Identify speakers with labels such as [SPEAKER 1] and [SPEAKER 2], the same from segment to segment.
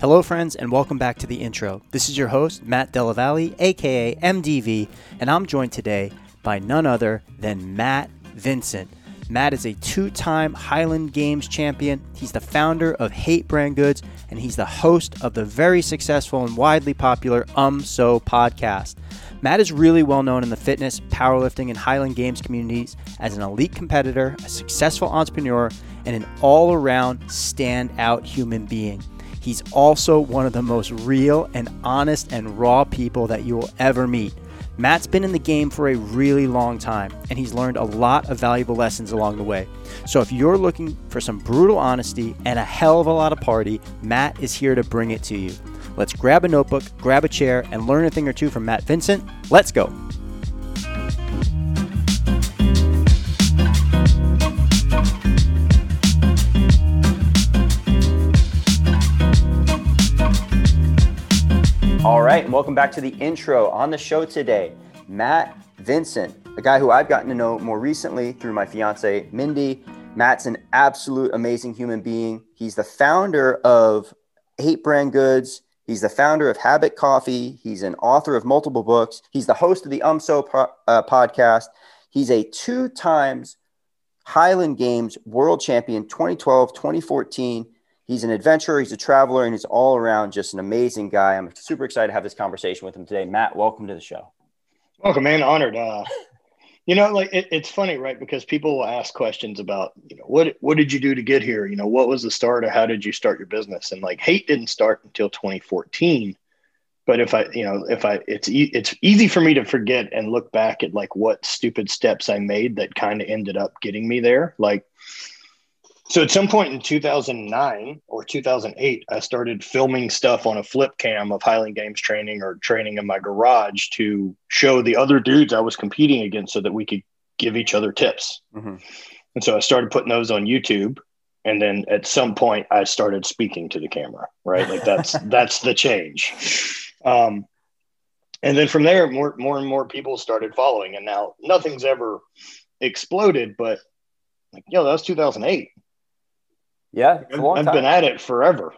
[SPEAKER 1] Hello, friends, and welcome back to the intro. This is your host, Matt Delavalle, aka MDV, and I'm joined today by none other than Matt Vincent. Matt is a two time Highland Games champion. He's the founder of Hate Brand Goods, and he's the host of the very successful and widely popular Um So podcast. Matt is really well known in the fitness, powerlifting, and Highland Games communities as an elite competitor, a successful entrepreneur, and an all around standout human being. He's also one of the most real and honest and raw people that you will ever meet. Matt's been in the game for a really long time, and he's learned a lot of valuable lessons along the way. So, if you're looking for some brutal honesty and a hell of a lot of party, Matt is here to bring it to you. Let's grab a notebook, grab a chair, and learn a thing or two from Matt Vincent. Let's go. All right, and welcome back to the intro. On the show today, Matt Vincent, a guy who I've gotten to know more recently through my fiance, Mindy. Matt's an absolute amazing human being. He's the founder of Hate Brand Goods. He's the founder of Habit Coffee. He's an author of multiple books. He's the host of the UMSO po- uh, podcast. He's a two times Highland Games world champion 2012, 2014. He's an adventurer, he's a traveler, and he's all around just an amazing guy. I'm super excited to have this conversation with him today. Matt, welcome to the show.
[SPEAKER 2] Welcome, man. Honored. Uh, you know, like it, it's funny, right? Because people will ask questions about, you know, what what did you do to get here? You know, what was the start, or how did you start your business? And like, hate didn't start until 2014. But if I, you know, if I, it's e- it's easy for me to forget and look back at like what stupid steps I made that kind of ended up getting me there. Like, so at some point in 2009 or 2008, I started filming stuff on a flip cam of Highland Games training or training in my garage to show the other dudes I was competing against so that we could give each other tips. Mm-hmm. And so I started putting those on YouTube. And then at some point I started speaking to the camera, right? Like that's, that's the change. Um, and then from there, more, more and more people started following and now nothing's ever exploded, but like, yo, that was 2008
[SPEAKER 1] yeah,
[SPEAKER 2] I've been at it forever.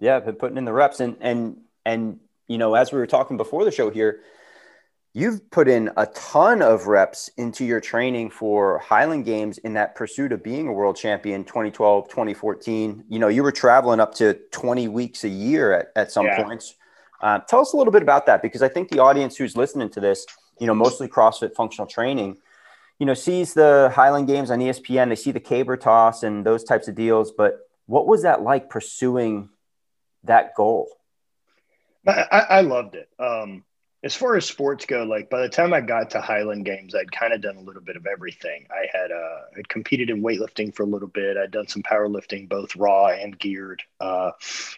[SPEAKER 1] Yeah, I've been putting in the reps, and and and you know, as we were talking before the show here, you've put in a ton of reps into your training for Highland Games in that pursuit of being a world champion 2012, 2014. You know, you were traveling up to 20 weeks a year at, at some yeah. points. Uh, tell us a little bit about that because I think the audience who's listening to this, you know, mostly CrossFit functional training, you know, sees the Highland Games on ESPN, they see the caber toss and those types of deals. But what was that like pursuing that goal?
[SPEAKER 2] I, I loved it. Um, as far as sports go, like by the time I got to Highland Games, I'd kind of done a little bit of everything. I had uh, I'd competed in weightlifting for a little bit. I'd done some powerlifting, both raw and geared. Uh,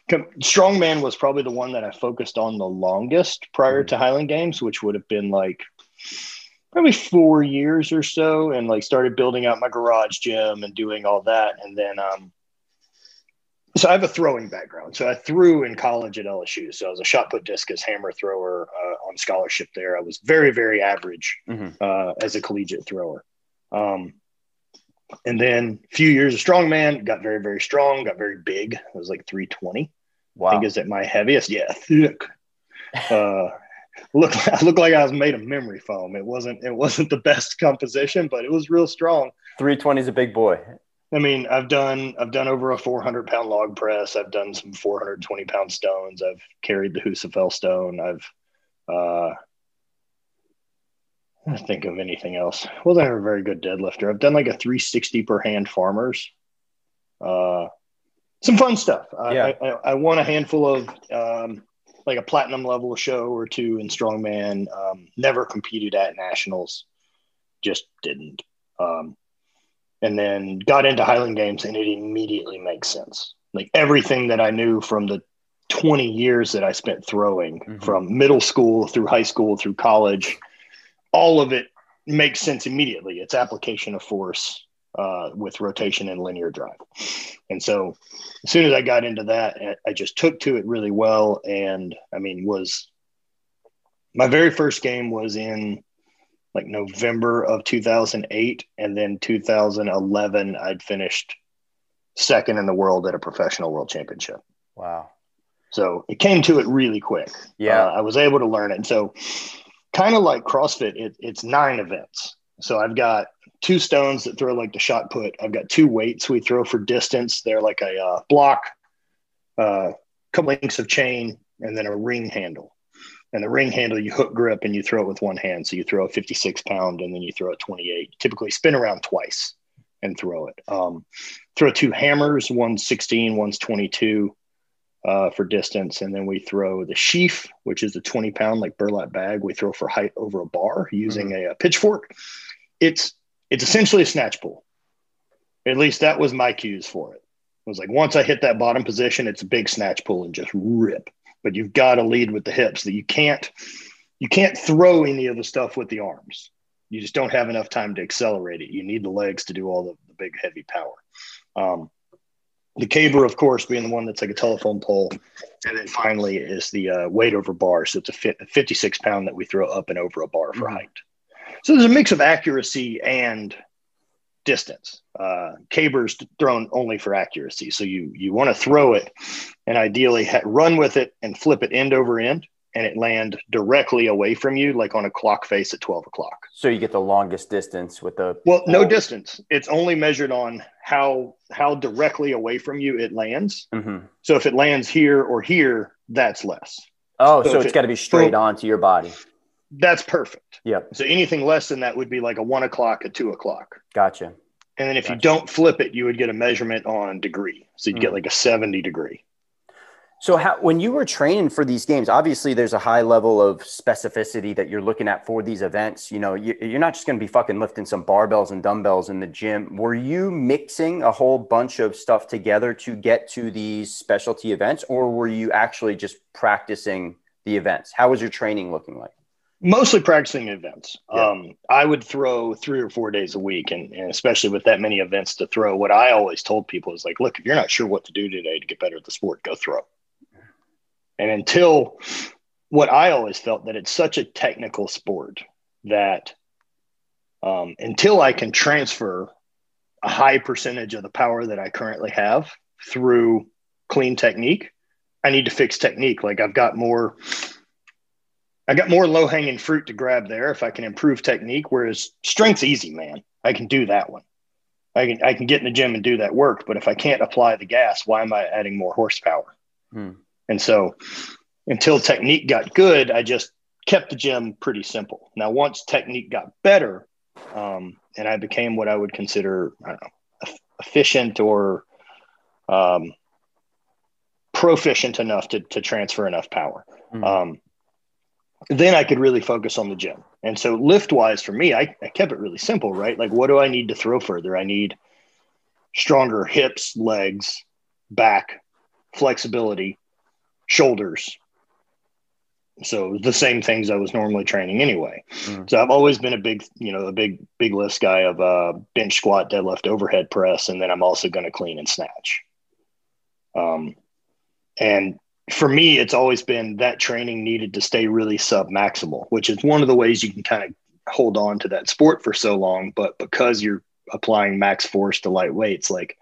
[SPEAKER 2] com- strongman was probably the one that I focused on the longest prior mm-hmm. to Highland Games, which would have been like probably four years or so and like started building out my garage gym and doing all that. And then, um, so I have a throwing background. So I threw in college at LSU. So I was a shot put discus hammer thrower uh, on scholarship there. I was very, very average mm-hmm. uh, as a collegiate thrower. Um, and then a few years of strongman, got very, very strong, got very big. I was like 320. Wow. I think is at my heaviest. Yeah, thick. Uh, look I looked like I was made of memory foam. It wasn't it wasn't the best composition, but it was real strong.
[SPEAKER 1] 320 is a big boy.
[SPEAKER 2] I mean, I've done I've done over a 400 pound log press. I've done some 420 pound stones. I've carried the Husafell stone. I've uh, I think of anything else. Well, Wasn't a very good deadlifter. I've done like a 360 per hand farmers. Uh, some fun stuff. Yeah. I, I, I won a handful of um, like a platinum level show or two in strongman. Um, never competed at nationals, just didn't. Um, and then got into Highland Games, and it immediately makes sense. Like everything that I knew from the 20 years that I spent throwing, mm-hmm. from middle school through high school through college, all of it makes sense immediately. It's application of force uh, with rotation and linear drive. And so as soon as I got into that, I just took to it really well. And I mean, was my very first game was in like November of 2008. And then 2011, I'd finished second in the world at a professional world championship.
[SPEAKER 1] Wow.
[SPEAKER 2] So it came to it really quick.
[SPEAKER 1] Yeah.
[SPEAKER 2] Uh, I was able to learn it. And so, kind of like CrossFit, it, it's nine events. So I've got two stones that throw like the shot put. I've got two weights we throw for distance. They're like a uh, block, a uh, couple links of chain, and then a ring handle. And the ring handle, you hook grip and you throw it with one hand. So you throw a 56 pound and then you throw a 28. typically spin around twice and throw it. Um, throw two hammers, one's 16, one's 22 uh, for distance. And then we throw the sheaf, which is a 20 pound like burlap bag we throw for height over a bar using mm-hmm. a, a pitchfork. It's it's essentially a snatch pull. At least that was my cues for it. It was like once I hit that bottom position, it's a big snatch pull and just rip. But you've got to lead with the hips. That you can't you can't throw any of the stuff with the arms. You just don't have enough time to accelerate it. You need the legs to do all the, the big heavy power. Um, the caber, of course, being the one that's like a telephone pole, and then finally is the uh, weight over bar. So it's a, fi- a 56 pound that we throw up and over a bar for mm-hmm. height. So there's a mix of accuracy and distance. Uh, caber's thrown only for accuracy. So you you want to throw it and ideally ha- run with it and flip it end over end and it land directly away from you, like on a clock face at 12 o'clock.
[SPEAKER 1] So you get the longest distance with the
[SPEAKER 2] well, no distance. It's only measured on how how directly away from you it lands. Mm-hmm. So if it lands here or here, that's less.
[SPEAKER 1] Oh, so, so it's it, got to be straight so, onto your body
[SPEAKER 2] that's perfect.
[SPEAKER 1] Yeah.
[SPEAKER 2] So anything less than that would be like a one o'clock, a two o'clock.
[SPEAKER 1] Gotcha.
[SPEAKER 2] And then if gotcha. you don't flip it, you would get a measurement on degree. So you'd mm. get like a 70 degree.
[SPEAKER 1] So how, when you were training for these games, obviously there's a high level of specificity that you're looking at for these events. You know, you, are not just going to be fucking lifting some barbells and dumbbells in the gym. Were you mixing a whole bunch of stuff together to get to these specialty events, or were you actually just practicing the events? How was your training looking like?
[SPEAKER 2] Mostly practicing events. Yeah. Um, I would throw three or four days a week, and, and, especially with that many events to throw, what I always told people is like, look, if you're not sure what to do today to get better at the sport, go throw. And until what I always felt that it's such a technical sport that um, until I can transfer a high percentage of the power that I currently have through clean technique, I need to fix technique. Like I've got more I got more low hanging fruit to grab there if I can improve technique. Whereas strength's easy, man. I can do that one. I can I can get in the gym and do that work. But if I can't apply the gas, why am I adding more horsepower? Hmm. And so until technique got good, I just kept the gym pretty simple. Now once technique got better, um, and I became what I would consider I don't know efficient or um, proficient enough to to transfer enough power. Hmm. Um, then I could really focus on the gym. And so lift wise for me, I, I kept it really simple, right? Like what do I need to throw further? I need stronger hips, legs, back, flexibility, shoulders. So the same things I was normally training anyway. Mm. So I've always been a big, you know, a big, big list guy of uh, bench squat, deadlift, overhead press, and then I'm also going to clean and snatch. Um, and for me, it's always been that training needed to stay really sub maximal, which is one of the ways you can kind of hold on to that sport for so long. But because you're applying max force to light weights, like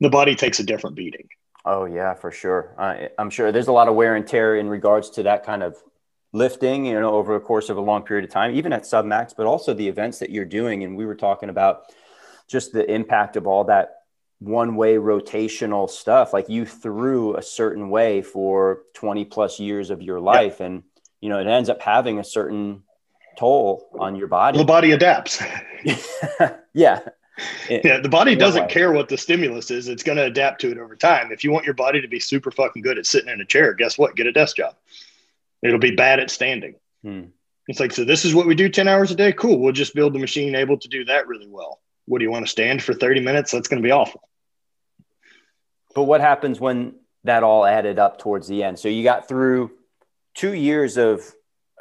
[SPEAKER 2] the body takes a different beating.
[SPEAKER 1] Oh yeah, for sure. Uh, I'm sure there's a lot of wear and tear in regards to that kind of lifting, you know, over the course of a long period of time, even at sub max, but also the events that you're doing. And we were talking about just the impact of all that one way rotational stuff like you threw a certain way for 20 plus years of your life and you know it ends up having a certain toll on your body.
[SPEAKER 2] The body adapts.
[SPEAKER 1] Yeah.
[SPEAKER 2] Yeah the body doesn't care what the stimulus is it's going to adapt to it over time. If you want your body to be super fucking good at sitting in a chair guess what? Get a desk job. It'll be bad at standing. Hmm. it's like so this is what we do 10 hours a day? Cool we'll just build the machine able to do that really well what do you want to stand for 30 minutes that's going to be awful
[SPEAKER 1] but what happens when that all added up towards the end? So you got through two years of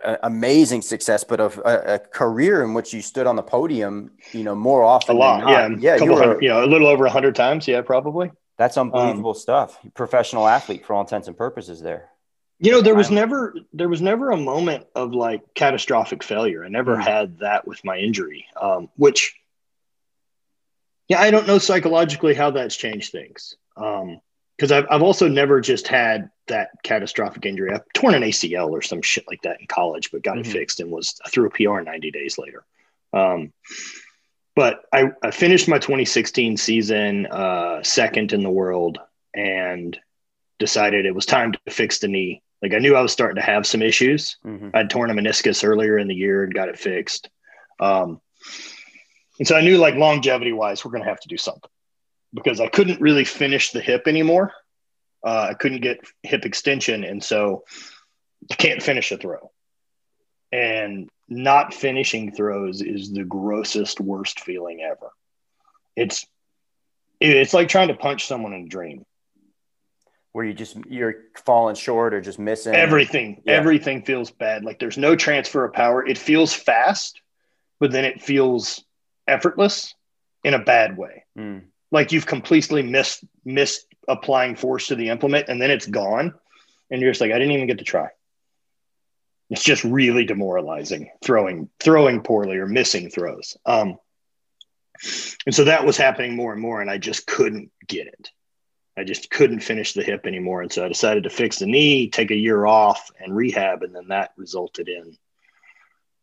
[SPEAKER 1] uh, amazing success, but of a, a, career in which you stood on the podium, you know, more often.
[SPEAKER 2] A lot, yeah, yeah, you were, you know, a little over a hundred times, yeah, probably.
[SPEAKER 1] That's unbelievable um, stuff. Professional athlete for all intents and purposes. There.
[SPEAKER 2] You know, there was never there was never a moment of like catastrophic failure. I never mm-hmm. had that with my injury, um, which yeah, I don't know psychologically how that's changed things. Um, because I've, I've also never just had that catastrophic injury. I've torn an ACL or some shit like that in college, but got mm-hmm. it fixed and was through a PR 90 days later. Um, but I, I, finished my 2016 season uh, second in the world and decided it was time to fix the knee. Like I knew I was starting to have some issues. Mm-hmm. I'd torn a meniscus earlier in the year and got it fixed. Um, and so I knew like longevity wise, we're going to have to do something because I couldn't really finish the hip anymore. Uh, I couldn't get hip extension. And so I can't finish a throw. And not finishing throws is the grossest, worst feeling ever. It's, it's like trying to punch someone in a dream
[SPEAKER 1] where you just you're falling short or just missing
[SPEAKER 2] everything yeah. everything feels bad like there's no transfer of power it feels fast but then it feels effortless in a bad way mm. like you've completely missed missed applying force to the implement and then it's gone and you're just like i didn't even get to try it's just really demoralizing throwing throwing poorly or missing throws um and so that was happening more and more and i just couldn't get it I just couldn't finish the hip anymore. And so I decided to fix the knee, take a year off, and rehab. And then that resulted in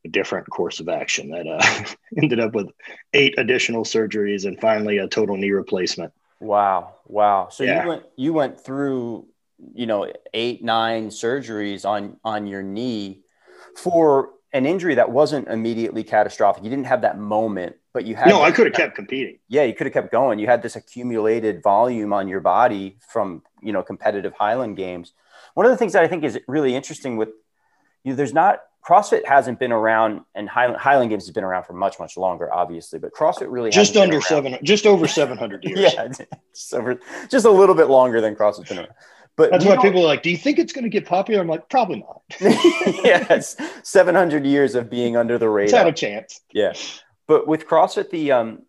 [SPEAKER 2] different course of action that uh, ended up with eight additional surgeries and finally a total knee replacement.
[SPEAKER 1] Wow. Wow. So yeah. you went you went through, you know, eight, nine surgeries on on your knee for an injury that wasn't immediately catastrophic. You didn't have that moment but you had
[SPEAKER 2] no. I could have kept competing.
[SPEAKER 1] Yeah, you could have kept going. You had this accumulated volume on your body from you know competitive Highland games. One of the things that I think is really interesting with you, know, there's not CrossFit hasn't been around, and Highland, Highland Games has been around for much, much longer, obviously. But CrossFit really
[SPEAKER 2] just under seven, just over seven hundred years.
[SPEAKER 1] yeah, just, over, just a little bit longer than CrossFit's been around.
[SPEAKER 2] But that's why people are like, "Do you think it's going to get popular?" I'm like, "Probably not."
[SPEAKER 1] yes, seven hundred years of being under the radar. It's
[SPEAKER 2] had a chance.
[SPEAKER 1] Yeah, but with CrossFit, the um,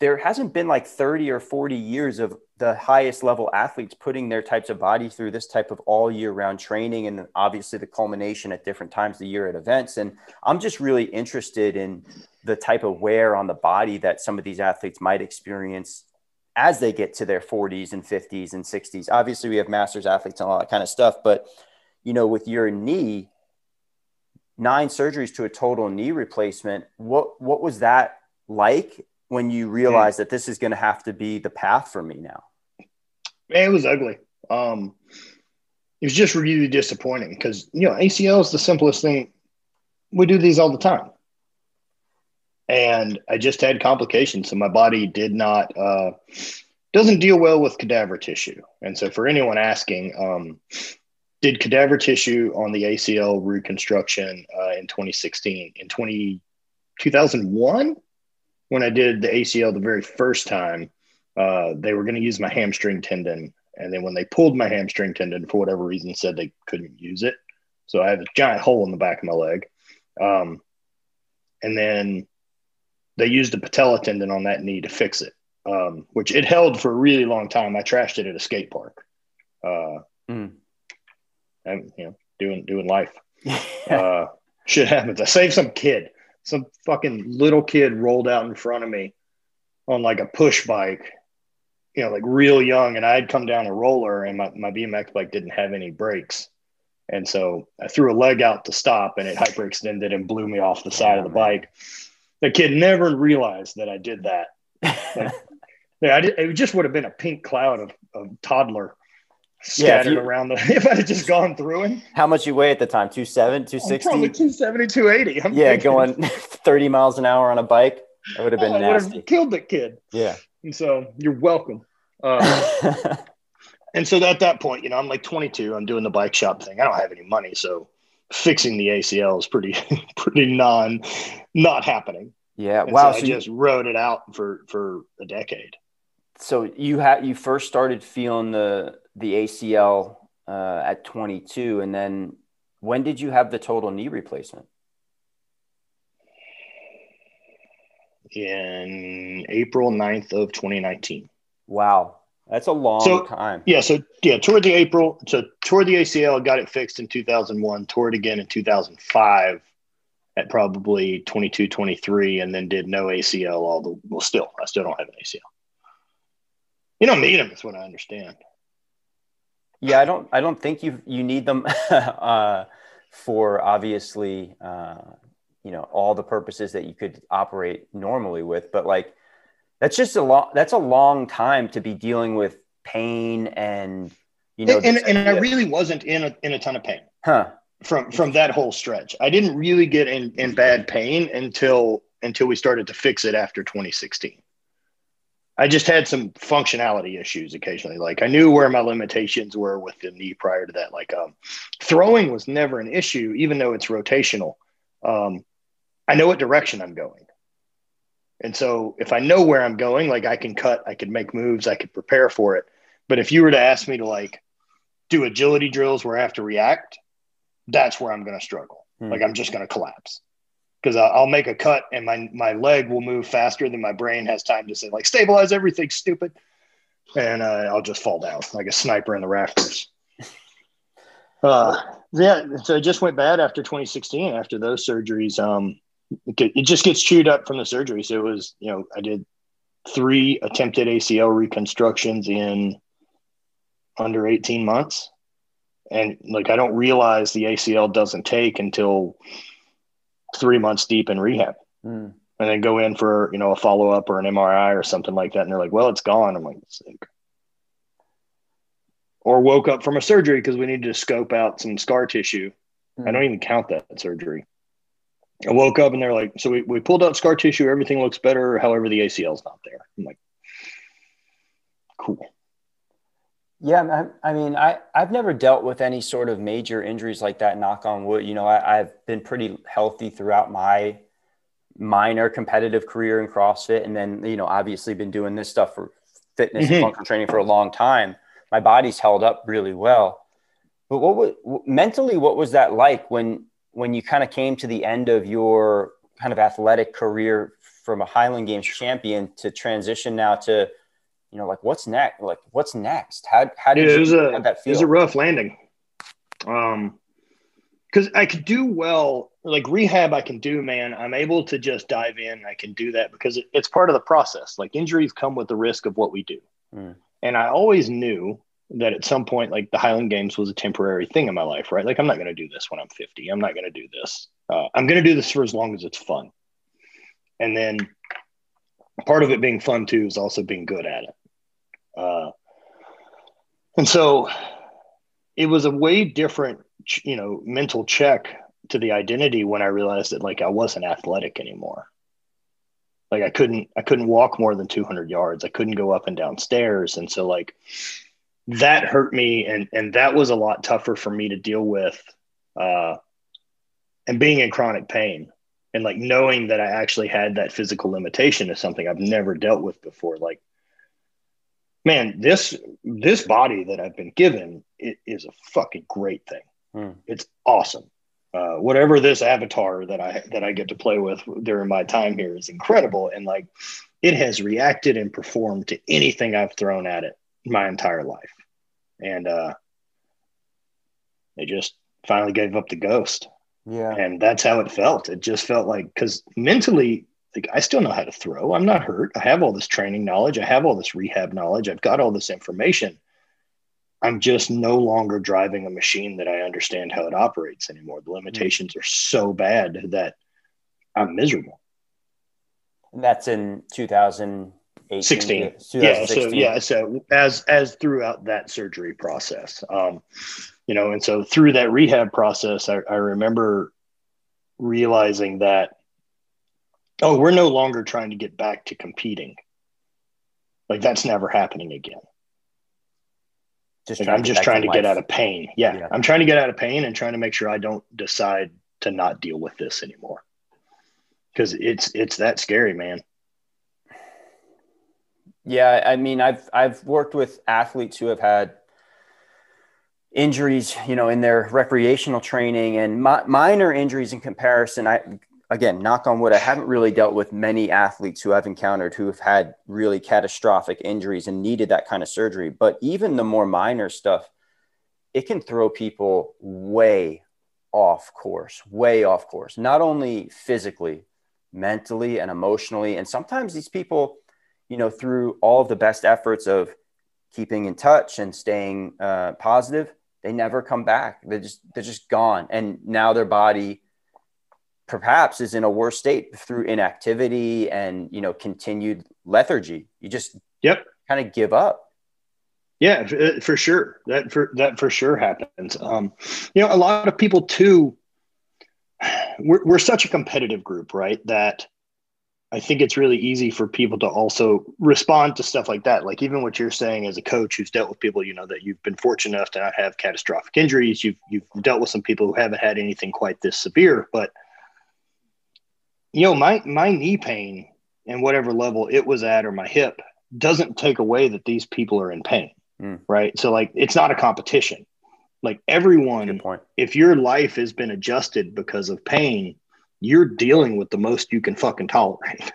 [SPEAKER 1] there hasn't been like 30 or 40 years of the highest level athletes putting their types of body through this type of all year round training and obviously the culmination at different times of the year at events and i'm just really interested in the type of wear on the body that some of these athletes might experience as they get to their 40s and 50s and 60s obviously we have masters athletes and all that kind of stuff but you know with your knee nine surgeries to a total knee replacement. What what was that like when you mm-hmm. realized that this is going to have to be the path for me now?
[SPEAKER 2] Man, it was ugly. Um, it was just really disappointing because you know ACL is the simplest thing. We do these all the time, and I just had complications. So my body did not uh, doesn't deal well with cadaver tissue. And so for anyone asking, um, did cadaver tissue on the ACL reconstruction uh, in 2016. In 20, 2001, when I did the ACL the very first time, uh, they were going to use my hamstring tendon. And then when they pulled my hamstring tendon, for whatever reason, said they couldn't use it. So I have a giant hole in the back of my leg. Um, and then they used a patella tendon on that knee to fix it, um, which it held for a really long time. I trashed it at a skate park. Uh, mm and you know, doing doing life. uh, shit happens. I saved some kid. Some fucking little kid rolled out in front of me on like a push bike, you know, like real young. And I'd come down a roller and my, my BMX bike didn't have any brakes. And so I threw a leg out to stop and it hyperextended and blew me off the oh, side of the bike. The kid never realized that I did that. Like, yeah, I did, it just would have been a pink cloud of, of toddler scattered yeah, you, around the if I had just gone through him.
[SPEAKER 1] How much you weigh at the time? 27, 260?
[SPEAKER 2] Probably 270, 280.
[SPEAKER 1] I'm yeah, thinking. going 30 miles an hour on a bike. That would have been oh, nasty. Would have
[SPEAKER 2] killed the kid.
[SPEAKER 1] Yeah.
[SPEAKER 2] And so you're welcome. Uh, and so at that point, you know, I'm like 22. I'm doing the bike shop thing. I don't have any money, so fixing the ACL is pretty pretty non not happening.
[SPEAKER 1] Yeah. And wow.
[SPEAKER 2] So, so I you, just rode it out for for a decade.
[SPEAKER 1] So you had you first started feeling the the ACL uh, at 22, and then when did you have the total knee replacement?
[SPEAKER 2] In April 9th of 2019.
[SPEAKER 1] Wow. That's a long
[SPEAKER 2] so,
[SPEAKER 1] time.
[SPEAKER 2] Yeah. So, yeah, toward the April, so toward the ACL, got it fixed in 2001, tore it again in 2005 at probably 22, 23, and then did no ACL all the, well, still, I still don't have an ACL. You don't need them, is what I understand.
[SPEAKER 1] Yeah, I don't I don't think you you need them uh, for obviously uh, you know all the purposes that you could operate normally with, but like that's just a long that's a long time to be dealing with pain and you know
[SPEAKER 2] and, and, and I really wasn't in a in a ton of pain.
[SPEAKER 1] Huh.
[SPEAKER 2] From from that whole stretch. I didn't really get in, in bad pain until until we started to fix it after 2016. I just had some functionality issues occasionally. Like I knew where my limitations were with the knee prior to that. Like um, throwing was never an issue, even though it's rotational. Um, I know what direction I'm going. And so if I know where I'm going, like I can cut, I can make moves, I could prepare for it. But if you were to ask me to like do agility drills where I have to react, that's where I'm going to struggle. Hmm. Like I'm just going to collapse because I'll make a cut and my my leg will move faster than my brain has time to say like stabilize everything, stupid, and uh, I'll just fall down like a sniper in the rafters. Uh, yeah, so it just went bad after 2016. After those surgeries, um, it, just gets chewed up from the surgery. So it was, you know, I did three attempted ACL reconstructions in under 18 months. And like, I don't realize the ACL doesn't take until three months deep in rehab mm. and then go in for, you know, a follow up or an MRI or something like that. And they're like, well, it's gone. I'm like, sick. Or woke up from a surgery because we needed to scope out some scar tissue. Mm. I don't even count that surgery. I woke up and they're like, so we, we pulled out scar tissue. Everything looks better. However, the ACL is not there. I'm like, cool.
[SPEAKER 1] Yeah, I mean, I, I've never dealt with any sort of major injuries like that, knock on wood. You know, I, I've been pretty healthy throughout my minor competitive career in CrossFit. And then, you know, obviously been doing this stuff for fitness mm-hmm. and functional training for a long time. My body's held up really well. But what was mentally, what was that like when, when you kind of came to the end of your kind of athletic career from a Highland Games champion to transition now to you know, like what's next? Like what's next? How how did
[SPEAKER 2] yeah, it was a, that feel? It was a rough landing. Um, because I could do well, like rehab, I can do, man. I'm able to just dive in. I can do that because it, it's part of the process. Like injuries come with the risk of what we do. Mm. And I always knew that at some point, like the Highland Games was a temporary thing in my life, right? Like I'm not going to do this when I'm 50. I'm not going to do this. Uh, I'm going to do this for as long as it's fun. And then part of it being fun too is also being good at it. Uh, and so it was a way different, you know, mental check to the identity when I realized that like I wasn't athletic anymore. Like I couldn't, I couldn't walk more than 200 yards. I couldn't go up and down stairs. And so like that hurt me. And, and that was a lot tougher for me to deal with. Uh, and being in chronic pain and like knowing that I actually had that physical limitation is something I've never dealt with before. Like man, this this body that I've been given it is a fucking great thing. Hmm. It's awesome. Uh, whatever this avatar that I that I get to play with during my time here is incredible, and like it has reacted and performed to anything I've thrown at it my entire life, and uh, they just finally gave up the ghost.
[SPEAKER 1] Yeah,
[SPEAKER 2] and that's how it felt. It just felt like because mentally like I still know how to throw. I'm not hurt. I have all this training knowledge. I have all this rehab knowledge. I've got all this information. I'm just no longer driving a machine that I understand how it operates anymore. The limitations are so bad that I'm miserable.
[SPEAKER 1] And that's in 2018.
[SPEAKER 2] 16. Yeah. So yeah. So as as throughout that surgery process, um, you know, and so through that rehab process, I, I remember realizing that oh, we're no longer trying to get back to competing. Like that's never happening again. Just like I'm just trying to, to get out of pain. Yeah, yeah, I'm trying to get out of pain and trying to make sure I don't decide to not deal with this anymore. Because it's it's that scary, man.
[SPEAKER 1] Yeah, I mean, I've I've worked with athletes who have had injuries, you know, in their recreational training and mi- minor injuries in comparison. I again, knock on wood, I haven't really dealt with many athletes who I've encountered who have had really catastrophic injuries and needed that kind of surgery. But even the more minor stuff, it can throw people way off course, way off course, not only physically, mentally, and emotionally. And sometimes these people, you know, through all of the best efforts of keeping in touch and staying uh, positive, they never come back. They're just they're just gone, and now their body perhaps is in a worse state through inactivity and you know continued lethargy. You just
[SPEAKER 2] yep
[SPEAKER 1] kind of give up.
[SPEAKER 2] Yeah, uh, for sure. That for that for sure happens. Um, you know, a lot of people too. We're we're such a competitive group, right? That I think it's really easy for people to also respond to stuff like that. Like even what you're saying as a coach who's dealt with people, you know, that you've been fortunate enough to not have catastrophic injuries. You've you've dealt with some people who haven't had anything quite this severe, but you know, my my knee pain and whatever level it was at or my hip doesn't take away that these people are in pain. Mm. Right. So like it's not a competition. Like everyone, if your life has been adjusted because of pain, you're dealing with the most you can fucking tolerate.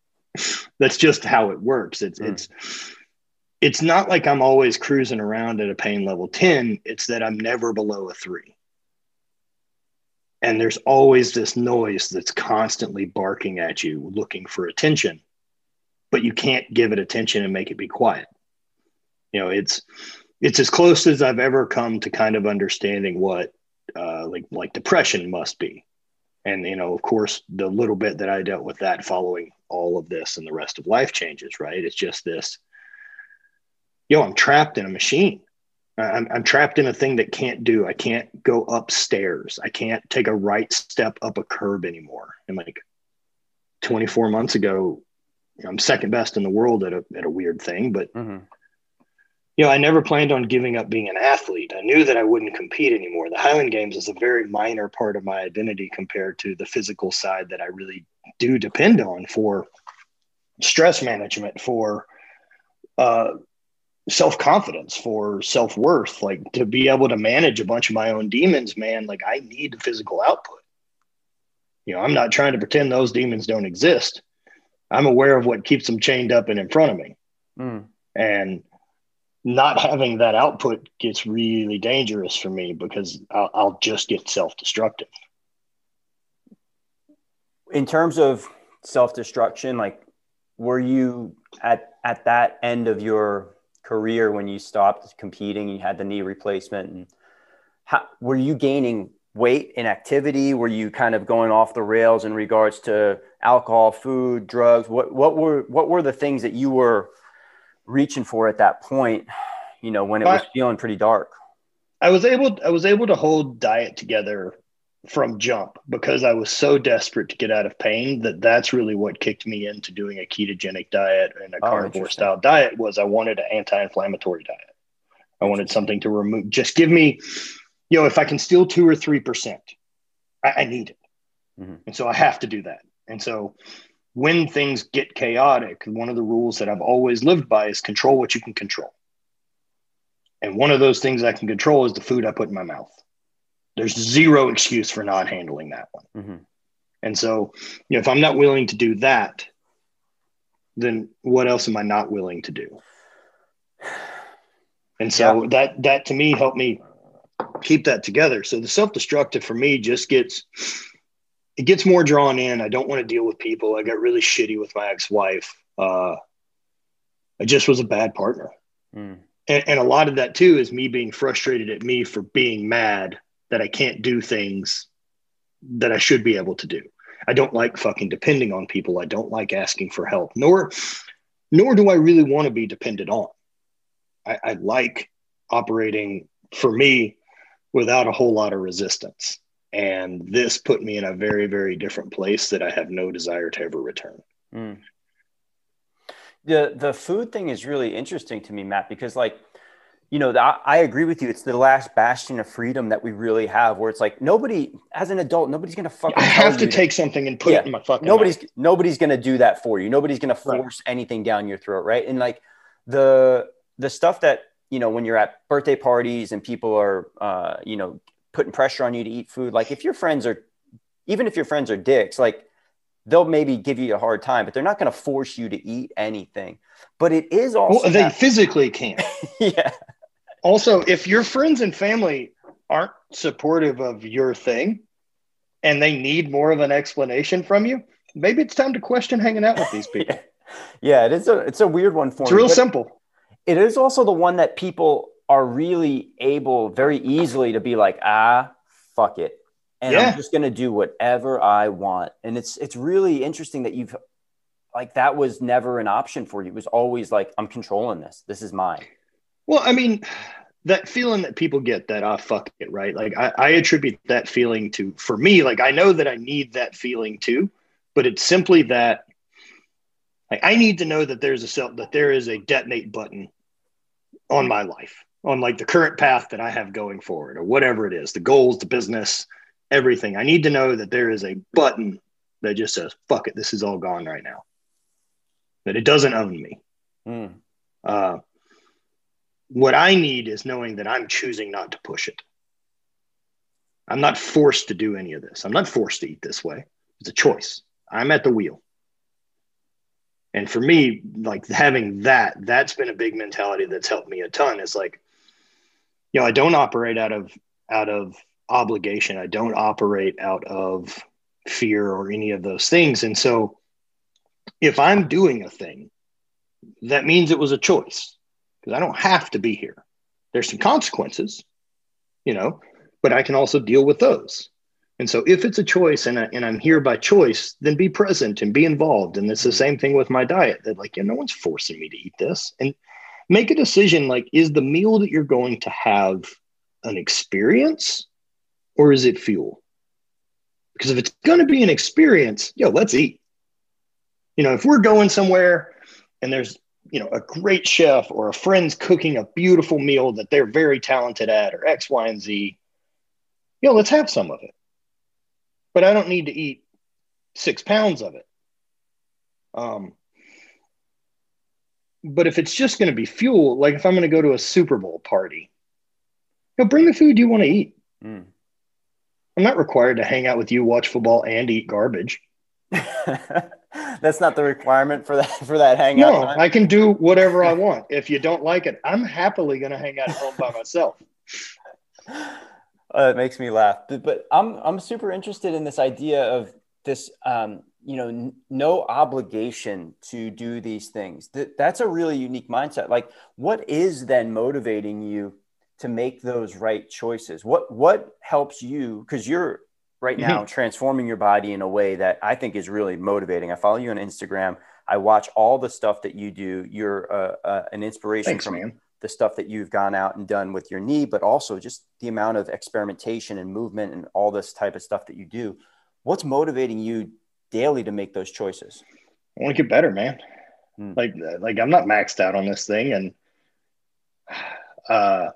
[SPEAKER 2] That's just how it works. It's mm. it's it's not like I'm always cruising around at a pain level 10. It's that I'm never below a three. And there's always this noise that's constantly barking at you, looking for attention, but you can't give it attention and make it be quiet. You know, it's it's as close as I've ever come to kind of understanding what uh, like like depression must be. And you know, of course, the little bit that I dealt with that following all of this and the rest of life changes, right? It's just this, yo, I'm trapped in a machine. I'm, I'm trapped in a thing that can't do. I can't go upstairs. I can't take a right step up a curb anymore. And like 24 months ago, I'm second best in the world at a, at a weird thing, but mm-hmm you know, I never planned on giving up being an athlete. I knew that I wouldn't compete anymore. The Highland Games is a very minor part of my identity compared to the physical side that I really do depend on for stress management, for uh, self confidence, for self worth. Like to be able to manage a bunch of my own demons, man, like I need the physical output. You know, I'm not trying to pretend those demons don't exist. I'm aware of what keeps them chained up and in front of me. Mm. And not having that output gets really dangerous for me because I'll, I'll just get self-destructive.
[SPEAKER 1] In terms of self-destruction, like were you at at that end of your career when you stopped competing, you had the knee replacement, and how, were you gaining weight in activity? Were you kind of going off the rails in regards to alcohol, food, drugs? What what were what were the things that you were reaching for at that point, you know, when it was feeling pretty dark?
[SPEAKER 2] I was able I was able to hold diet together from jump because I was so desperate to get out of pain that that's really what kicked me into doing a ketogenic diet and a oh, carnivore style diet was I wanted an anti-inflammatory diet. I wanted something to remove just give me you know if I can steal 2 or 3% I, I need it. Mm-hmm. And so I have to do that. And so when things get chaotic, one of the rules that I've always lived by is control what you can control. And one of those things I can control is the food I put in my mouth. There's zero excuse for not handling that one. Mm-hmm. And so, you know, if I'm not willing to do that, then what else am I not willing to do? And so yeah. that that to me helped me keep that together. So the self-destructive for me just gets it gets more drawn in. I don't want to deal with people. I got really shitty with my ex-wife. Uh, I just was a bad partner. Mm. And, and a lot of that too is me being frustrated at me for being mad that I can't do things that I should be able to do. I don't like fucking depending on people. I don't like asking for help, nor nor do I really want to be dependent on. I, I like operating for me without a whole lot of resistance. And this put me in a very, very different place that I have no desire to ever return. Mm.
[SPEAKER 1] The the food thing is really interesting to me, Matt, because like, you know, the, I agree with you. It's the last bastion of freedom that we really have, where it's like nobody, as an adult, nobody's gonna fucking. I
[SPEAKER 2] have to take that. something and put yeah, it in my fucking.
[SPEAKER 1] Nobody's
[SPEAKER 2] mouth.
[SPEAKER 1] nobody's gonna do that for you. Nobody's gonna force right. anything down your throat, right? And like the the stuff that you know when you're at birthday parties and people are, uh, you know, putting pressure on you to eat food. Like if your friends are, even if your friends are dicks, like they'll maybe give you a hard time, but they're not going to force you to eat anything. But it is also
[SPEAKER 2] well, they that- physically can't.
[SPEAKER 1] yeah.
[SPEAKER 2] Also, if your friends and family aren't supportive of your thing and they need more of an explanation from you, maybe it's time to question hanging out with these people.
[SPEAKER 1] yeah. yeah, it is a it's a weird one for
[SPEAKER 2] It's me, real simple.
[SPEAKER 1] it is also the one that people are really able very easily to be like, ah, fuck it. And yeah. I'm just gonna do whatever I want. And it's it's really interesting that you've like that was never an option for you. It was always like, I'm controlling this. This is mine.
[SPEAKER 2] Well, I mean, that feeling that people get that ah fuck it, right? Like I, I attribute that feeling to for me, like I know that I need that feeling too, but it's simply that like I need to know that there's a self that there is a detonate button on my life, on like the current path that I have going forward, or whatever it is, the goals, the business, everything. I need to know that there is a button that just says, fuck it, this is all gone right now. That it doesn't own me. Mm. Uh, what I need is knowing that I'm choosing not to push it. I'm not forced to do any of this. I'm not forced to eat this way. It's a choice. I'm at the wheel and for me like having that that's been a big mentality that's helped me a ton is like you know i don't operate out of out of obligation. I don't operate out of fear or any of those things. And so if i'm doing a thing that means it was a choice because i don't have to be here. There's some consequences you know but i can also deal with those. And so if it's a choice and, I, and I'm here by choice, then be present and be involved. And it's the mm-hmm. same thing with my diet that like, you know, no one's forcing me to eat this. And make a decision. Like, is the meal that you're going to have an experience or is it fuel? Because if it's going to be an experience, yo, let's eat. You know, if we're going somewhere and there's, you know, a great chef or a friend's cooking a beautiful meal that they're very talented at or X, Y, and Z, know, let's have some of it but I don't need to eat six pounds of it. Um, but if it's just going to be fuel, like if I'm going to go to a Super Bowl party, you know, bring the food you want to eat. Mm. I'm not required to hang out with you, watch football, and eat garbage.
[SPEAKER 1] That's not the requirement for that for that hangout.
[SPEAKER 2] No, time. I can do whatever I want. If you don't like it, I'm happily going to hang out at home by myself.
[SPEAKER 1] Uh, it makes me laugh. But, but I'm I'm super interested in this idea of this. Um, you know, n- no obligation to do these things. That that's a really unique mindset. Like, what is then motivating you to make those right choices? What what helps you? Because you're right now mm-hmm. transforming your body in a way that I think is really motivating. I follow you on Instagram. I watch all the stuff that you do. You're uh, uh, an inspiration
[SPEAKER 2] Thanks,
[SPEAKER 1] from
[SPEAKER 2] man
[SPEAKER 1] the stuff that you've gone out and done with your knee, but also just the amount of experimentation and movement and all this type of stuff that you do. What's motivating you daily to make those choices?
[SPEAKER 2] I want to get better, man. Hmm. Like, like I'm not maxed out on this thing, and uh,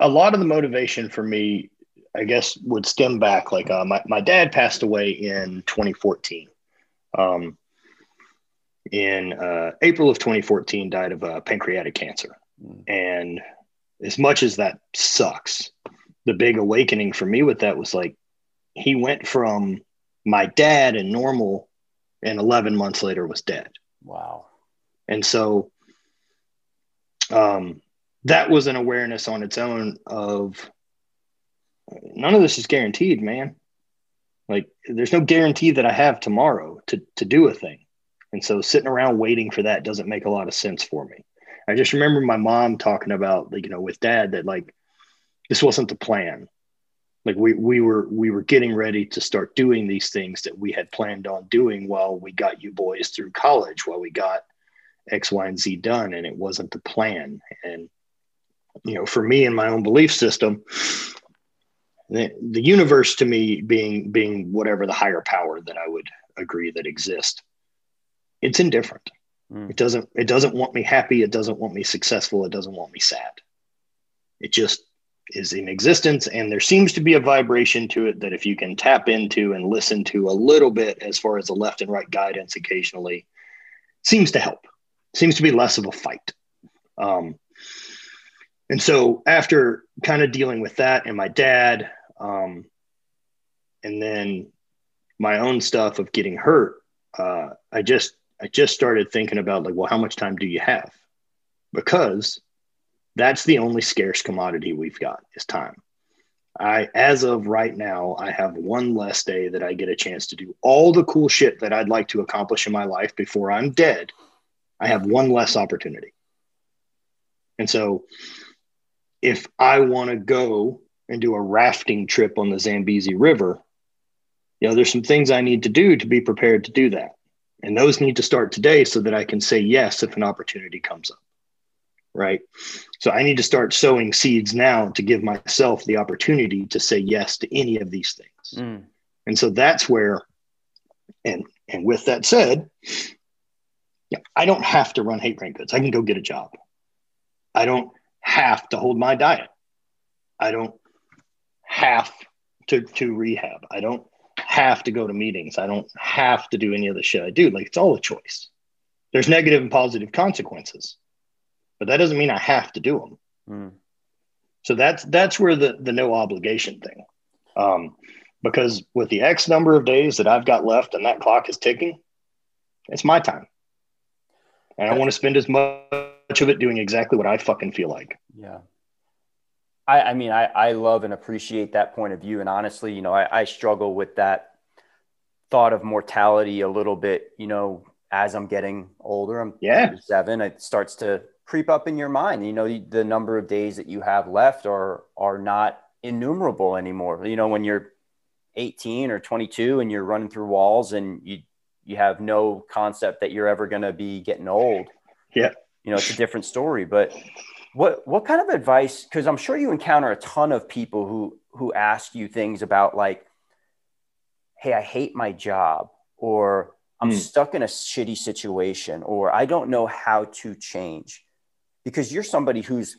[SPEAKER 2] a, lot of the motivation for me, I guess, would stem back. Like, uh, my my dad passed away in 2014. Um, in uh, April of 2014 died of uh, pancreatic cancer. Mm. And as much as that sucks, the big awakening for me with that was like he went from my dad and normal, and 11 months later was dead.
[SPEAKER 1] Wow.
[SPEAKER 2] And so um, that was an awareness on its own of none of this is guaranteed, man. Like there's no guarantee that I have tomorrow to to do a thing. And so sitting around waiting for that doesn't make a lot of sense for me. I just remember my mom talking about, like, you know, with dad that like this wasn't the plan. Like we we were we were getting ready to start doing these things that we had planned on doing while we got you boys through college, while we got X, Y, and Z done, and it wasn't the plan. And you know, for me and my own belief system, the, the universe to me being being whatever the higher power that I would agree that exists it's indifferent. Mm. It doesn't it doesn't want me happy, it doesn't want me successful, it doesn't want me sad. It just is in existence and there seems to be a vibration to it that if you can tap into and listen to a little bit as far as the left and right guidance occasionally seems to help. Seems to be less of a fight. Um, and so after kind of dealing with that and my dad um, and then my own stuff of getting hurt uh, i just I just started thinking about like, well, how much time do you have? Because that's the only scarce commodity we've got is time. I, as of right now, I have one less day that I get a chance to do all the cool shit that I'd like to accomplish in my life before I'm dead. I have one less opportunity. And so if I want to go and do a rafting trip on the Zambezi River, you know, there's some things I need to do to be prepared to do that. And those need to start today so that I can say yes if an opportunity comes up. Right. So I need to start sowing seeds now to give myself the opportunity to say yes to any of these things. Mm. And so that's where, and and with that said, yeah, I don't have to run hate brand goods. I can go get a job. I don't have to hold my diet. I don't have to to rehab. I don't have to go to meetings. I don't have to do any of the shit I do. Like it's all a choice. There's negative and positive consequences, but that doesn't mean I have to do them. Mm. So that's that's where the the no obligation thing. Um, because with the X number of days that I've got left and that clock is ticking, it's my time. And I want to spend as much of it doing exactly what I fucking feel like.
[SPEAKER 1] Yeah. I, I mean, I, I love and appreciate that point of view. And honestly, you know, I, I struggle with that thought of mortality a little bit, you know, as I'm getting older. I'm
[SPEAKER 2] yeah.
[SPEAKER 1] seven. It starts to creep up in your mind. You know, the, number of days that you have left are are not innumerable anymore. You know, when you're 18 or 22 and you're running through walls and you you have no concept that you're ever going to be getting old.
[SPEAKER 2] Yeah.
[SPEAKER 1] You know, it's a different story, but what what kind of advice? Because I'm sure you encounter a ton of people who who ask you things about like, "Hey, I hate my job," or "I'm mm. stuck in a shitty situation," or "I don't know how to change," because you're somebody who's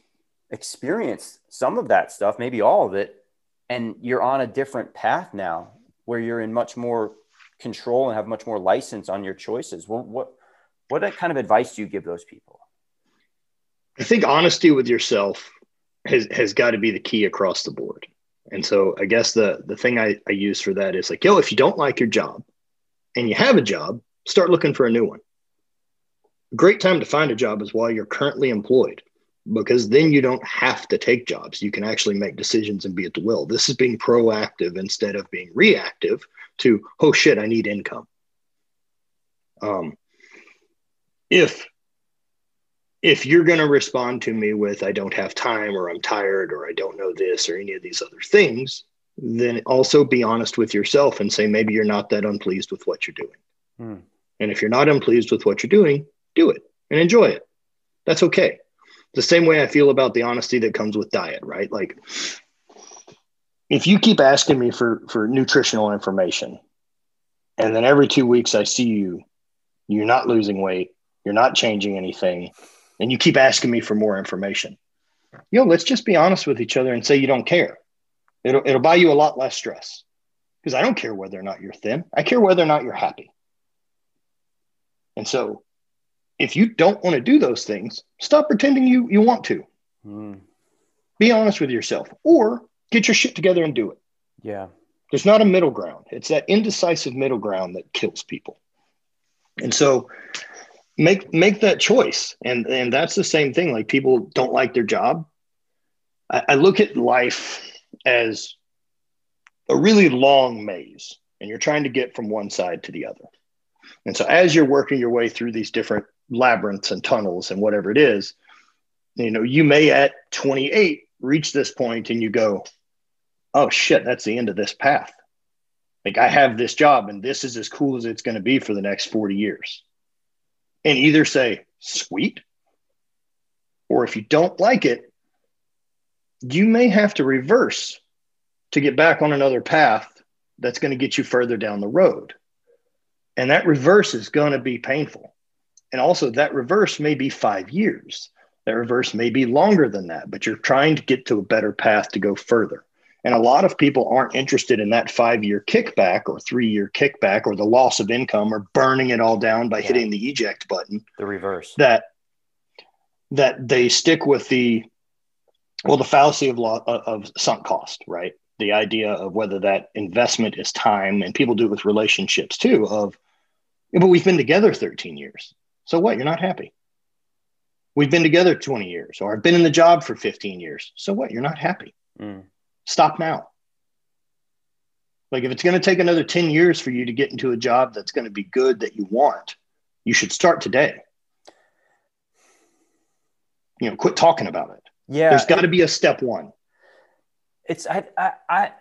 [SPEAKER 1] experienced some of that stuff, maybe all of it, and you're on a different path now where you're in much more control and have much more license on your choices. What what kind of advice do you give those people?
[SPEAKER 2] I think honesty with yourself has has got to be the key across the board. And so I guess the the thing I, I use for that is like, yo, if you don't like your job and you have a job, start looking for a new one. Great time to find a job is while you're currently employed, because then you don't have to take jobs. You can actually make decisions and be at the will. This is being proactive instead of being reactive to, oh shit, I need income. Um, if if you're going to respond to me with i don't have time or i'm tired or i don't know this or any of these other things then also be honest with yourself and say maybe you're not that unpleased with what you're doing hmm. and if you're not unpleased with what you're doing do it and enjoy it that's okay the same way i feel about the honesty that comes with diet right like if you keep asking me for for nutritional information and then every two weeks i see you you're not losing weight you're not changing anything and you keep asking me for more information. You know, let's just be honest with each other and say you don't care. It'll, it'll buy you a lot less stress because I don't care whether or not you're thin. I care whether or not you're happy. And so if you don't want to do those things, stop pretending you, you want to. Mm. Be honest with yourself or get your shit together and do it.
[SPEAKER 1] Yeah.
[SPEAKER 2] There's not a middle ground. It's that indecisive middle ground that kills people. And so make make that choice and and that's the same thing like people don't like their job I, I, look at life as a really long maze and you're trying to get from one side to the other and so as you're working your way through these different labyrinths and tunnels and whatever it is you know you may at 28 reach this point and you go oh shit that's the end of this path like i have this job and this is as cool as it's going to be for the next 40 years and either say, sweet, or if you don't like it, you may have to reverse to get back on another path that's going to get you further down the road. And that reverse is going to be painful. And also, that reverse may be five years. That reverse may be longer than that, but you're trying to get to a better path to go further. And a lot of people aren't interested in that five year kickback or three year kickback or the loss of income or burning it all down by yeah. hitting the eject button.
[SPEAKER 1] The reverse.
[SPEAKER 2] That that they stick with the well the fallacy of law uh, of sunk cost, right? The idea of whether that investment is time, and people do it with relationships too. Of yeah, but we've been together 13 years. So what? You're not happy. We've been together 20 years, or I've been in the job for 15 years. So what? You're not happy. Mm stop now. Like if it's going to take another 10 years for you to get into a job that's going to be good that you want, you should start today. you know, quit talking about it.
[SPEAKER 1] Yeah.
[SPEAKER 2] There's got to be a step one.
[SPEAKER 1] It's, I, I, I,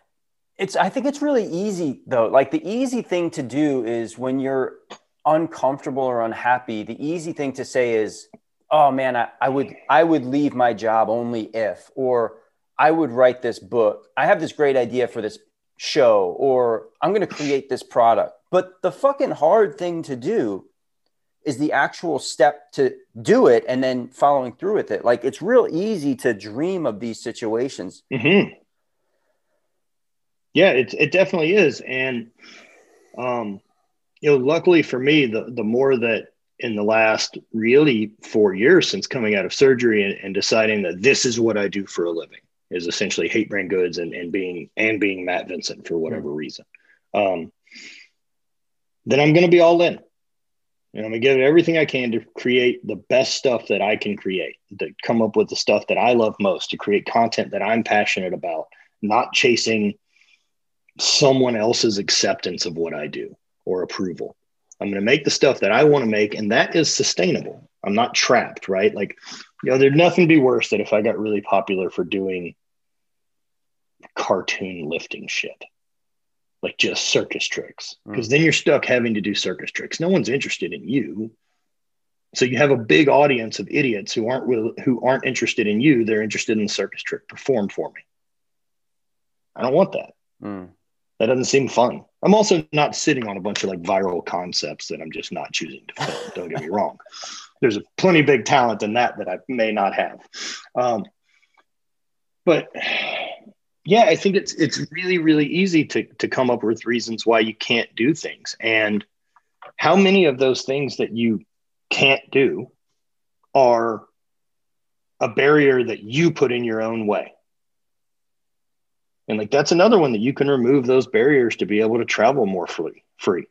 [SPEAKER 1] it's, I think it's really easy though. Like the easy thing to do is when you're uncomfortable or unhappy, the easy thing to say is, oh man, I, I would, I would leave my job only if, or I would write this book. I have this great idea for this show, or I'm going to create this product. But the fucking hard thing to do is the actual step to do it and then following through with it. Like it's real easy to dream of these situations.
[SPEAKER 2] Mm-hmm. Yeah, it, it definitely is. And, um, you know, luckily for me, the, the more that in the last really four years since coming out of surgery and, and deciding that this is what I do for a living is essentially hate brand goods and, and being, and being Matt Vincent for whatever reason. Um, then I'm going to be all in. And I'm going to give everything I can to create the best stuff that I can create, to come up with the stuff that I love most, to create content that I'm passionate about, not chasing someone else's acceptance of what I do or approval. I'm going to make the stuff that I want to make, and that is sustainable. I'm not trapped, right? Like, you know, there'd nothing be worse than if I got really popular for doing cartoon lifting shit, like just circus tricks, because mm. then you're stuck having to do circus tricks. No one's interested in you. So you have a big audience of idiots who aren't will, who aren't interested in you. They're interested in the circus trick. performed for me. I don't want that. Mm. That doesn't seem fun. I'm also not sitting on a bunch of like viral concepts that I'm just not choosing to film. Don't get me wrong. There's a plenty big talent in that that I may not have. Um, but yeah, I think it's it's really really easy to to come up with reasons why you can't do things, and how many of those things that you can't do are a barrier that you put in your own way. And like that's another one that you can remove those barriers to be able to travel more free, free.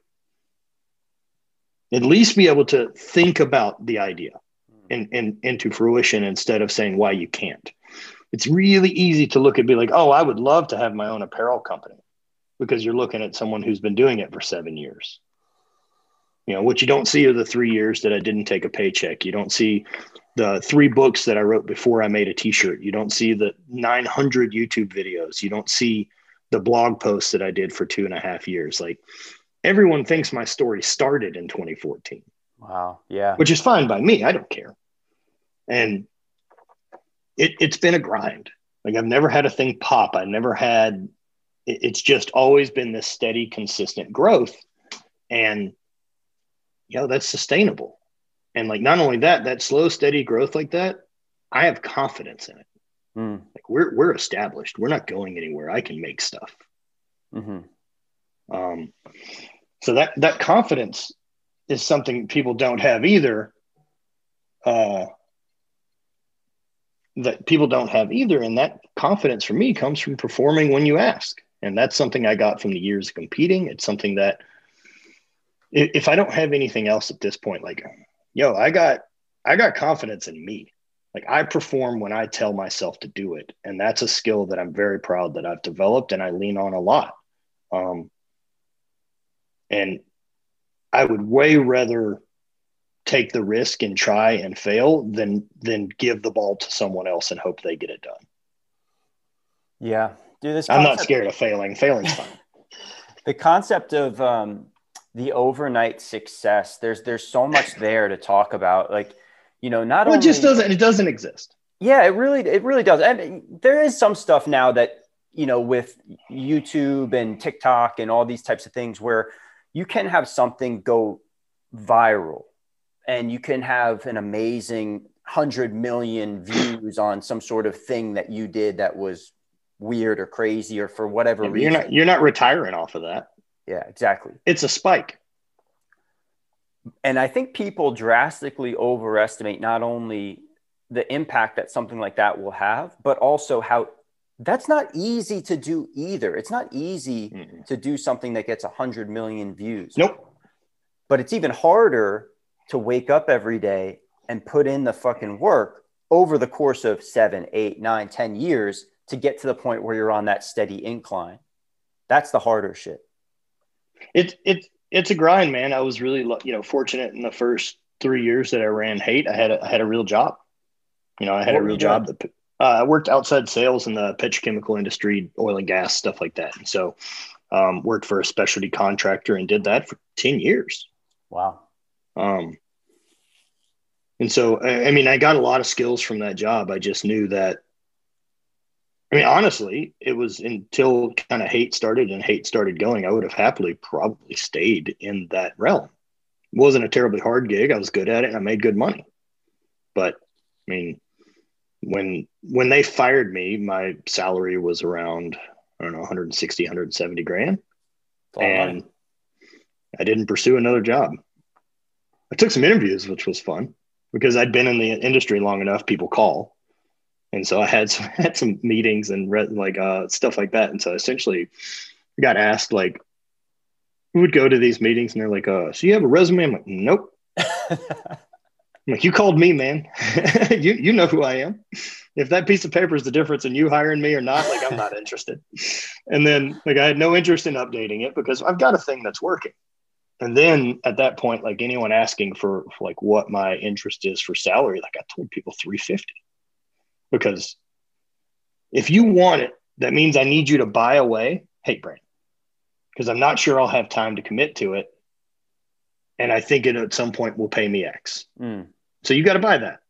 [SPEAKER 2] At least be able to think about the idea hmm. and, and into fruition instead of saying why you can't. It's really easy to look and be like, oh, I would love to have my own apparel company because you're looking at someone who's been doing it for seven years. You know, what you don't see are the three years that I didn't take a paycheck. You don't see the three books that I wrote before I made a t-shirt. You don't see the 900 YouTube videos. You don't see the blog posts that I did for two and a half years. Like everyone thinks my story started in 2014.
[SPEAKER 1] Wow. Yeah.
[SPEAKER 2] Which is fine by me. I don't care. And it, it's been a grind. Like I've never had a thing pop. I never had, it, it's just always been this steady, consistent growth. And, you know, that's sustainable and like not only that, that slow, steady growth like that, I have confidence in it. Mm. Like we're we're established. We're not going anywhere. I can make stuff. Mm-hmm. Um, so that that confidence is something people don't have either. Uh, that people don't have either, and that confidence for me comes from performing when you ask, and that's something I got from the years of competing. It's something that if I don't have anything else at this point, like yo, I got I got confidence in me. Like I perform when I tell myself to do it. And that's a skill that I'm very proud that I've developed and I lean on a lot. Um, and I would way rather take the risk and try and fail than than give the ball to someone else and hope they get it done.
[SPEAKER 1] Yeah.
[SPEAKER 2] Dude, this concept, I'm not scared of failing. Failing's fine.
[SPEAKER 1] the concept of um, the overnight success there's there's so much there to talk about like you know not
[SPEAKER 2] well,
[SPEAKER 1] only
[SPEAKER 2] it just doesn't it doesn't exist.
[SPEAKER 1] Yeah it really it really does. And there is some stuff now that you know with youtube and tiktok and all these types of things where you can have something go viral and you can have an amazing 100 million views on some sort of thing that you did that was weird or crazy or for whatever yeah, reason
[SPEAKER 2] you're not you're not retiring off of that
[SPEAKER 1] yeah, exactly.
[SPEAKER 2] It's a spike.
[SPEAKER 1] And I think people drastically overestimate not only the impact that something like that will have, but also how that's not easy to do either. It's not easy mm to do something that gets 100 million views.
[SPEAKER 2] Nope.
[SPEAKER 1] But it's even harder to wake up every day and put in the fucking work over the course of seven, eight, nine, ten years to get to the point where you're on that steady incline. That's the harder shit.
[SPEAKER 2] It's it's it's a grind, man. I was really you know fortunate in the first three years that I ran hate. I had a, I had a real job. You know, I had
[SPEAKER 1] What
[SPEAKER 2] a real job. That, uh, I worked outside sales in the petrochemical industry, oil and gas, stuff like that. And so, um, worked for a specialty contractor and did that for ten years.
[SPEAKER 1] Wow.
[SPEAKER 2] Um, and so, I, I mean, I got a lot of skills from that job. I just knew that. I mean, honestly, it was until kind of hate started and hate started going. I would have happily probably stayed in that realm. It wasn't a terribly hard gig. I was good at it and I made good money. But I mean, when when they fired me, my salary was around I don't know 160, 170 grand,
[SPEAKER 1] It's a lot
[SPEAKER 2] and I didn't pursue another job. I took some interviews, which was fun because I'd been in the industry long enough. People call, and so I had some, had some meetings and read like uh, stuff like that. And so I essentially, got asked like, who would go to these meetings, and they're like, "Uh, so you have a resume?" I'm like, "Nope." I'm like, you called me, man. you you know who I am. If that piece of paper is the difference in you hiring me or not, like I'm not interested. And then like I had no interest in updating it because I've got a thing that's working. And then at that point, like anyone asking for, for like what my interest is for salary, like I told people 350. Because if you want it, that means I need you to buy away hate brand. Because I'm not sure I'll have time to commit to it. And I think it at some point will pay me X.
[SPEAKER 1] Mm.
[SPEAKER 2] So you got to buy that.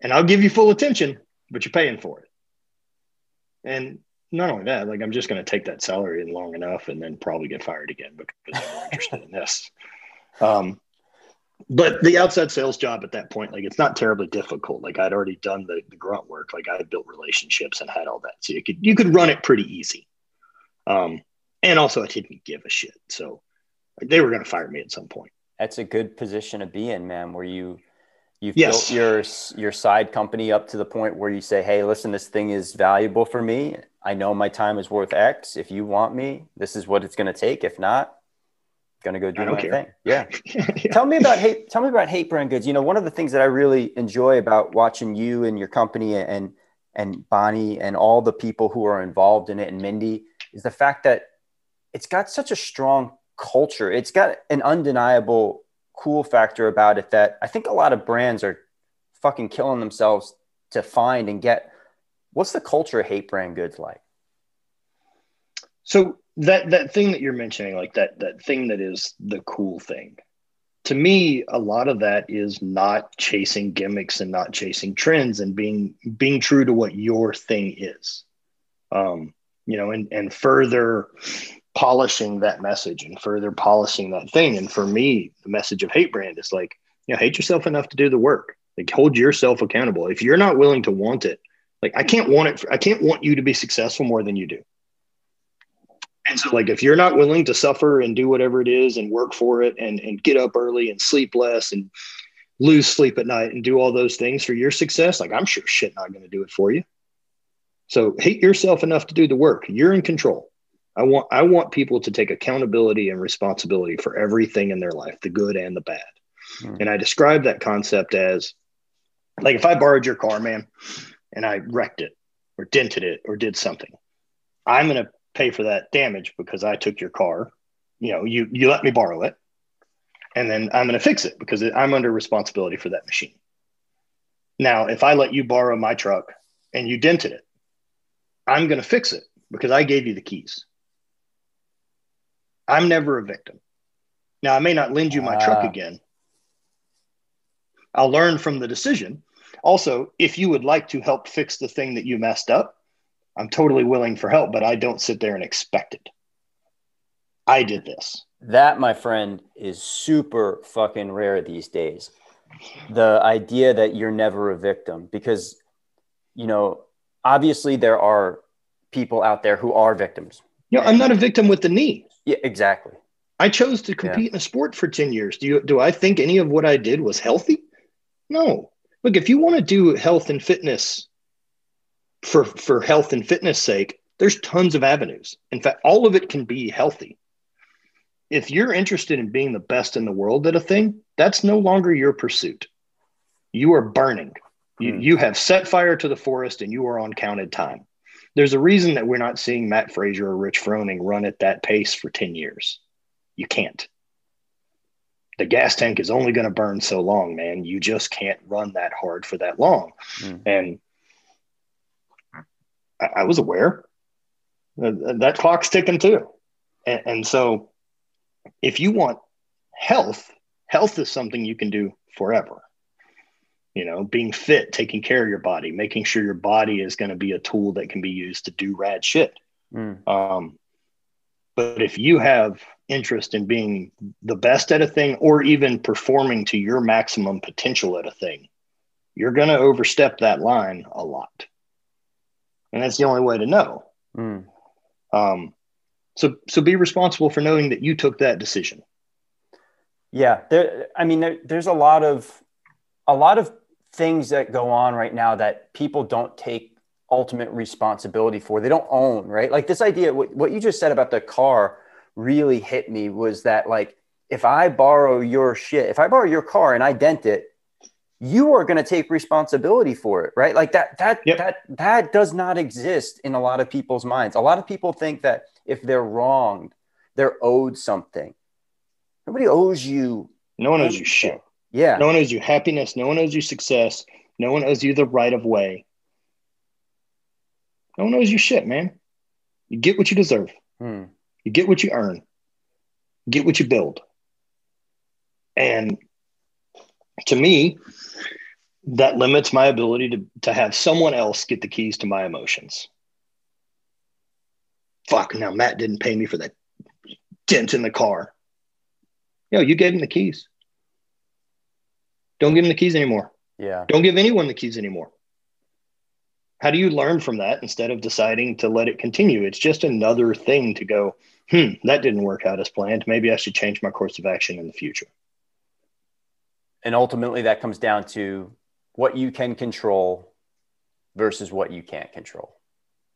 [SPEAKER 2] And I'll give you full attention, but you're paying for it. And not only that, like I'm just going to take that salary in long enough and then probably get fired again because I'm interested in this. Um, but the outside sales job at that point, like it's not terribly difficult. Like I'd already done the, the grunt work. Like I had built relationships and had all that. So you could, you could run it pretty easy. Um, and also I didn't give a shit. So they were going to fire me at some point.
[SPEAKER 1] That's a good position to be in, man, where you you've
[SPEAKER 2] Yes.
[SPEAKER 1] built your your side company up to the point where you say, "Hey, listen, this thing is valuable for me. I know my time is worth X. If you want me, this is what it's going to take. If not, going to go do
[SPEAKER 2] I
[SPEAKER 1] my
[SPEAKER 2] care.
[SPEAKER 1] thing." Yeah.
[SPEAKER 2] Yeah.
[SPEAKER 1] tell me about hate tell me about hate brand goods you know one of the things that i really enjoy about watching you and your company and and bonnie and all the people who are involved in it and mindy is the fact that it's got such a strong culture it's got an undeniable cool factor about it that i think a lot of brands are fucking killing themselves to find and get what's the culture of hate brand goods like
[SPEAKER 2] So that that thing that you're mentioning, like that that thing that is the cool thing, to me, a lot of that is not chasing gimmicks and not chasing trends and being being true to what your thing is. Um, you know, and and further polishing that message and further polishing that thing. And for me, the message of hate brand is like, you know, hate yourself enough to do the work. Like hold yourself accountable. If you're not willing to want it, like I can't want it. For, I can't want you to be successful more than you do. And so, like, if you're not willing to suffer and do whatever it is and work for it and, and get up early and sleep less and lose sleep at night and do all those things for your success, like, I'm sure shit not going to do it for you. So, hate yourself enough to do the work. You're in control. I want I want people to take accountability and responsibility for everything in their life, the good and the bad.
[SPEAKER 1] Hmm.
[SPEAKER 2] And I describe that concept as like if I borrowed your car, man, and I wrecked it or dented it or did something, I'm going to pay for that damage because I took your car. You know, you you let me borrow it, and then I'm going to fix it because I'm under responsibility for that machine. Now, if I let you borrow my truck and you dented it, I'm going to fix it because I gave you the keys. I'm never a victim. Now, I may not lend you my truck
[SPEAKER 1] Ah.
[SPEAKER 2] again. I'll learn from the decision. Also, if you would like to help fix the thing that you messed up, I'm totally willing for help, but I don't sit there and expect it. I did this.
[SPEAKER 1] That, my friend, is super fucking rare these days. The idea that you're never a victim, because, you know, obviously there are people out there who are victims.
[SPEAKER 2] You know, I'm not a victim with the knee.
[SPEAKER 1] Yeah, exactly.
[SPEAKER 2] I chose to compete in a sport for 10 years. Do you do I think any of what I did was healthy? No. Look, if you want to do health and fitness for for health and fitness sake, there's tons of avenues. In fact, all of it can be healthy. If you're interested in being the best in the world at a thing, that's no longer your pursuit. You are burning. You,
[SPEAKER 1] Hmm.
[SPEAKER 2] you have set fire to the forest and you are on counted time. There's a reason that we're not seeing Mat Fraser or Rich Froning run at that pace for 10 years. You can't. the gas tank is only going to burn so long, man. You just can't run that hard for that long. Mm. And I, I, was aware that, that clock's ticking too. And, and so if you want health, health is something you can do forever. You know, being fit, taking care of your body, making sure your body is going to be a tool that can be used to do rad shit. Mm. Um, but if you have interest in being the best at a thing or even performing to your maximum potential at a thing, you're going to overstep that line a lot. And that's the only way to know. Mm. Um, so, so be responsible for knowing that you took that decision.
[SPEAKER 1] Yeah, there. I mean, there, there's a lot of a lot of things that go on right now that people don't take ultimate responsibility for. They don't own, right? Like this idea, what, what you just said about the car really hit me was that like if I borrow your shit, if I borrow your car and I dent it, you are going to take responsibility for it, right? Like that that yep. that that does not exist in a lot of people's minds. A lot of people think that if they're wronged, they're owed something. Nobody owes you.
[SPEAKER 2] No one owes you shit.
[SPEAKER 1] Yeah.
[SPEAKER 2] No one owes you happiness. No one owes you success. No one owes you the right of way. No one owes you shit, man. You get what you deserve. Hmm. You get what you earn, get what you build. And to me, that limits my ability to, to have someone else get the keys to my emotions. Fuck, now Matt didn't pay me for that dent in the car. Yo, you gave him the keys. Don't give him the keys anymore.
[SPEAKER 1] Yeah.
[SPEAKER 2] Don't give anyone the keys anymore. How do you learn from that instead of deciding to let it continue? It's just another thing to go, hmm, that didn't work out as planned. Maybe I should change my course of action in the future.
[SPEAKER 1] And ultimately, that comes down to what you can control versus what you can't control.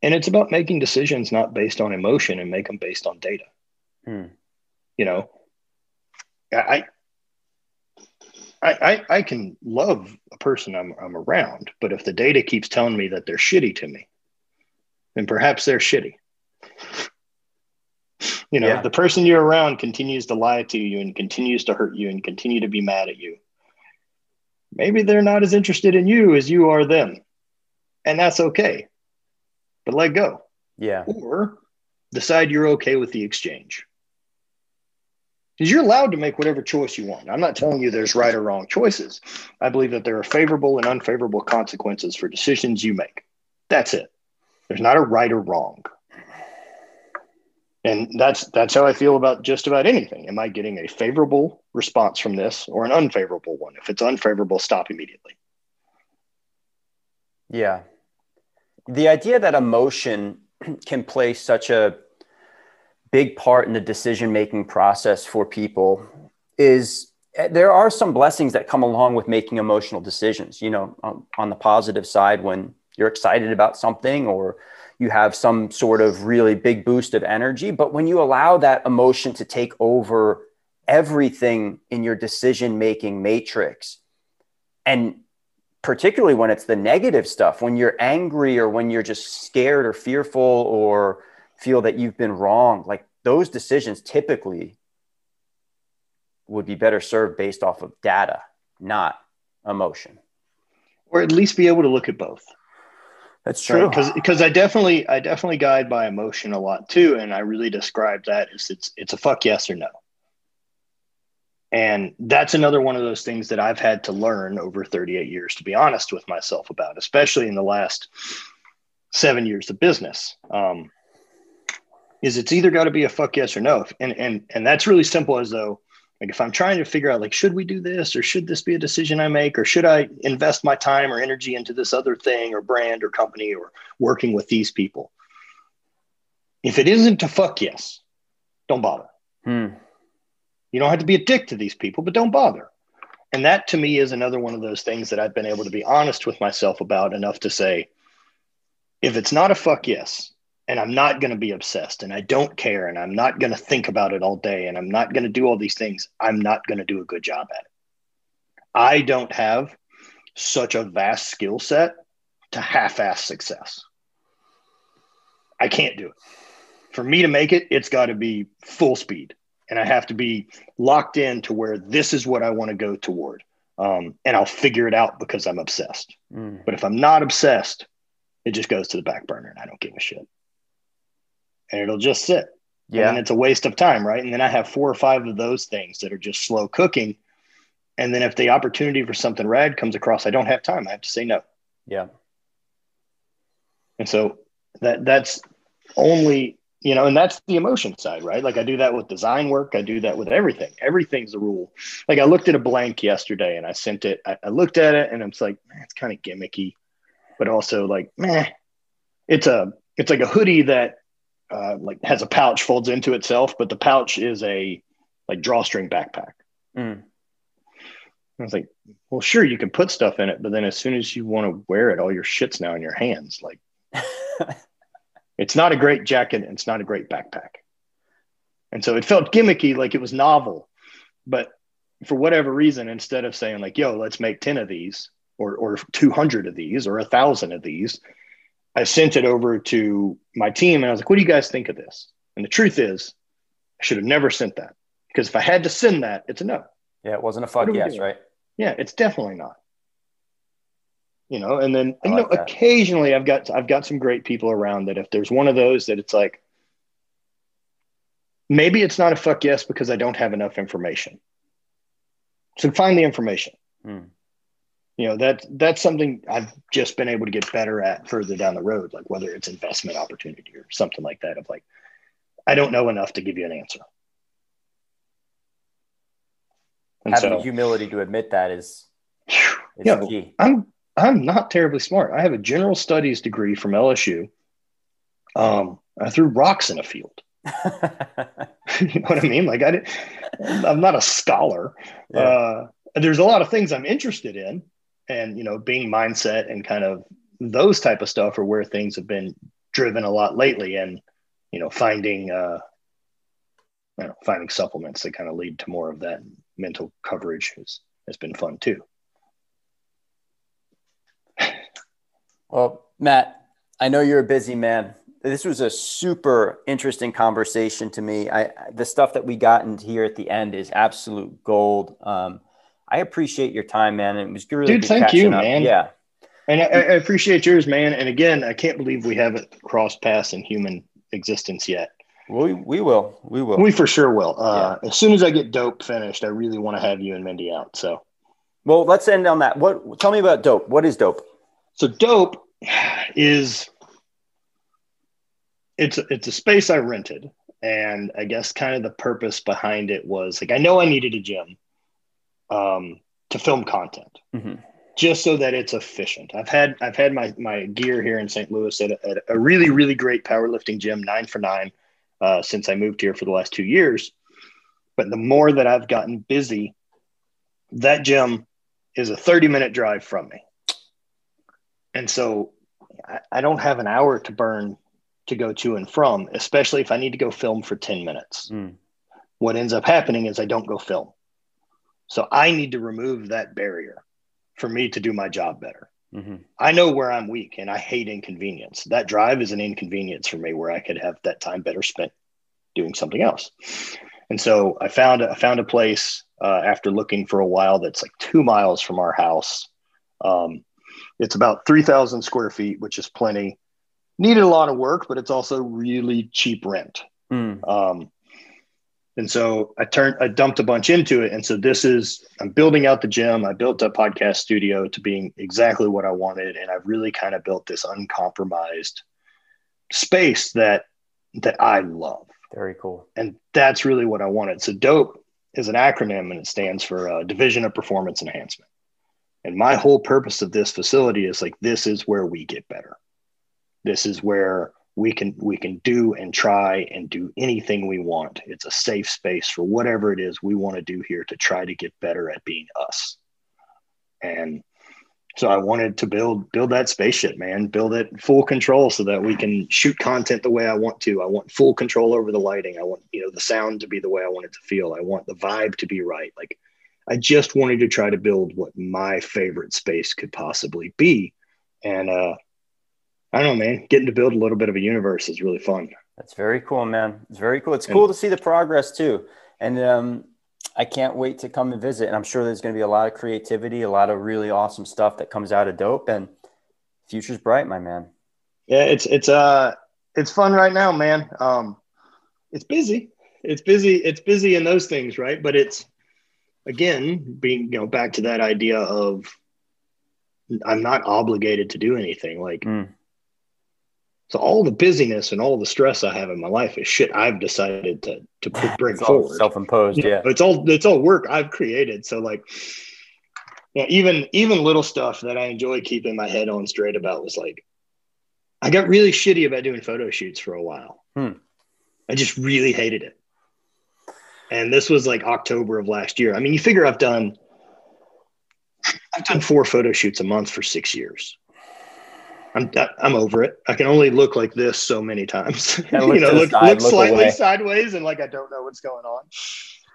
[SPEAKER 2] And it's about making decisions not based on emotion and make them based on data. Hmm. You know, I, I, I can love a person I'm, I'm around, but if the data keeps telling me that they're shitty to me, then perhaps they're shitty. You know, yeah. the person you're around continues to lie to you and continues to hurt you and continue to be mad at you. Maybe they're not as interested in you as you are them. And that's okay. But let go.
[SPEAKER 1] Yeah.
[SPEAKER 2] Or decide you're okay with the exchange. Because you're allowed to make whatever choice you want. I'm not telling you there's right or wrong choices. I believe that there are favorable and unfavorable consequences for decisions you make. That's it. There's not a right or wrong and that's that's how i feel about just about anything. Am i getting a favorable response from this or an unfavorable one? If it's unfavorable stop immediately.
[SPEAKER 1] Yeah. The idea that emotion can play such a big part in the decision making process for people is eh, there are some blessings that come along with making emotional decisions. You know on, on the positive side when you're excited about something or you have some sort of really big boost of energy. But when you allow that emotion to take over everything in your decision making matrix, and particularly when it's the negative stuff, when you're angry or when you're just scared or fearful or feel that you've been wrong, like those decisions typically would be better served based off of data, not emotion.
[SPEAKER 2] Or at least be able to look at both.
[SPEAKER 1] That's true.
[SPEAKER 2] Because right? because I definitely I definitely guide by emotion a lot too, and I really describe that as it's it's a fuck yes or no. And that's another one of those things that I've had to learn over 38 years to be honest with myself about, especially in the last seven years of business. Um, is it's either got to be a fuck yes or no, and and and that's really simple. As though like if I'm trying to figure out like should we do this or should this be a decision I make or should I invest my time or energy into this other thing or brand or company or working with these people? If it isn't a fuck yes, don't bother. Hmm. You don't have to be a dick to these people, but don't bother. And that to me is another one of those things that I've been able to be honest with myself about enough to say, if it's not a fuck yes, and I'm not going to be obsessed and I don't care and I'm not going to think about it all day and I'm not going to do all these things, I'm not going to do a good job at it. I don't have such a vast skill set to half ass success. I can't do it. For me to make it, it's got to be full speed. and I have to be locked in to where this is what I want to go toward. Um, and I'll figure it out because I'm obsessed. Mm. But if I'm not obsessed, it just goes to the back burner and I don't give a shit. And it'll just sit. Yeah. And it's a waste of time, right? And then I have four or five of those things that are just slow cooking. And then if the opportunity for something rad comes across, I don't have time. I have to say no.
[SPEAKER 1] Yeah.
[SPEAKER 2] And so that that's only you know, and that's the emotion side, right? Like I do that with design work. I do that with everything. Everything's a rule. Like I looked at a blank yesterday and I sent it. I, I looked at it and I'm like, man, it's kind of gimmicky, but also like, man, it's a it's like a hoodie that uh, like has a pouch folds into itself, but the pouch is a like drawstring backpack. Mm. I was like, well, sure, you can put stuff in it, but then as soon as you want to wear it, all your shit's now in your hands. Like It's not a great jacket. It's not a great backpack. And so it felt gimmicky, like it was novel. But for whatever reason, instead of saying like, yo, let's make 10 of these or, or 200 of these or a thousand of these, I sent it over to my team and I was like, what do you guys think of this? And the truth is, I should have never sent that because if I had to send that, it's a no.
[SPEAKER 1] Yeah, it wasn't a fuck yes, right?
[SPEAKER 2] Yeah, it's definitely not you know and then you know occasionally i've got i've got some great people around that if there's one of those that it's like maybe it's not a fuck yes because i don't have enough information so find the information hmm. You know that that's something i've just been able to get better at further down the road like whether it's investment opportunity or something like that of like i don't know enough to give you an answer
[SPEAKER 1] and having so, the humility to admit that is,
[SPEAKER 2] is you know, key. i'm I'm not terribly smart. I have a general studies degree from LSU. Um, I threw rocks in a field. you know what I mean? Like I did, I'm not a scholar. Yeah. Uh, there's a lot of things I'm interested in, and you know, being mindset and kind of those type of stuff are where things have been driven a lot lately. And you know, finding uh, you know, finding supplements that kind of lead to more of that mental coverage has has been fun too.
[SPEAKER 1] Well, Matt, I know you're a busy man. This was a super interesting conversation to me. I the stuff that we got into here at the end is absolute gold. Um, I appreciate your time, man. It was really
[SPEAKER 2] dude. Thank you,
[SPEAKER 1] up.
[SPEAKER 2] man.
[SPEAKER 1] Yeah,
[SPEAKER 2] and I, I, appreciate yours, man. And again, I can't believe we haven't crossed paths in human existence yet.
[SPEAKER 1] We we will. We will.
[SPEAKER 2] We for sure will. Uh, yeah. As soon as I get dope finished, I really want to have you and Mindy out. So,
[SPEAKER 1] well, let's end on that. What? Tell me about dope. What is dope?
[SPEAKER 2] So dope is it's it's a space I rented, and I guess kind of the purpose behind it was like I know I needed a gym um, to film content, mm-hmm. just so that it's efficient. I've had I've had my my gear here in St. Louis at a, at a really really great powerlifting gym, nine for nine, uh, since I moved here for the last two years. But the more that I've gotten busy, that gym is a 30 minute drive from me. And so I, I don't have an hour to burn to go to and from, especially if I need to go film for 10 minutes. Mm. What ends up happening is I don't go film. So I need to remove that barrier for me to do my job better. Mm-hmm. I know where I'm weak and I hate inconvenience. That drive is an inconvenience for me where I could have that time better spent doing something else. And so I found I found a place uh, after looking for a while that's like two miles from our house. Um, it's about 3,000 square feet, which is plenty. Needed a lot of work, but it's also really cheap rent. Mm. Um, and so I turned, I dumped a bunch into it. And so this is, I'm building out the gym. I built a podcast studio to being exactly what I wanted. And I've really kind of built this uncompromised space that, that I love.
[SPEAKER 1] Very cool.
[SPEAKER 2] And that's really what I wanted. So DOPE is an acronym and it stands for uh, Division of Performance Enhancement. And my whole purpose of this facility is like this is where we get better. This is where we can we can do and try and do anything we want. It's a safe space for whatever it is we want to do here to try to get better at being us. And so I wanted to build build that spaceship, man, build it full control so that we can shoot content the way I want to. I want full control over the lighting. I want, you know, the sound to be the way I want it to feel. I want the vibe to be right. Like I just wanted to try to build what my favorite space could possibly be. And uh, I don't know, man, getting to build a little bit of a universe is really fun.
[SPEAKER 1] That's very cool, man. It's very cool. It's cool to see the progress too. And um, I can't wait to come and visit. And I'm sure there's going to be a lot of creativity, a lot of really awesome stuff that comes out of dope. And future's bright, my man.
[SPEAKER 2] Yeah, it's it's uh it's fun right now, man. Um, it's busy. It's busy. It's busy in those things, right? But it's again being you know back to that idea of I'm not obligated to do anything. Like mm. So all the busyness and all the stress I have in my life is shit I've decided to to bring forward.
[SPEAKER 1] Self-imposed, yeah.
[SPEAKER 2] It's all it's all work I've created. So like yeah, even even little stuff that I enjoy keeping my head on straight about was like I got really shitty about doing photo shoots for a while. Hmm. I just really hated it. And this was like October of last year. I mean, you figure I've done I've done four photo shoots a month for six years. I'm I'm over it. I can only look like this so many times. you know, look, side, look, look slightly away. sideways and like I don't know what's going on.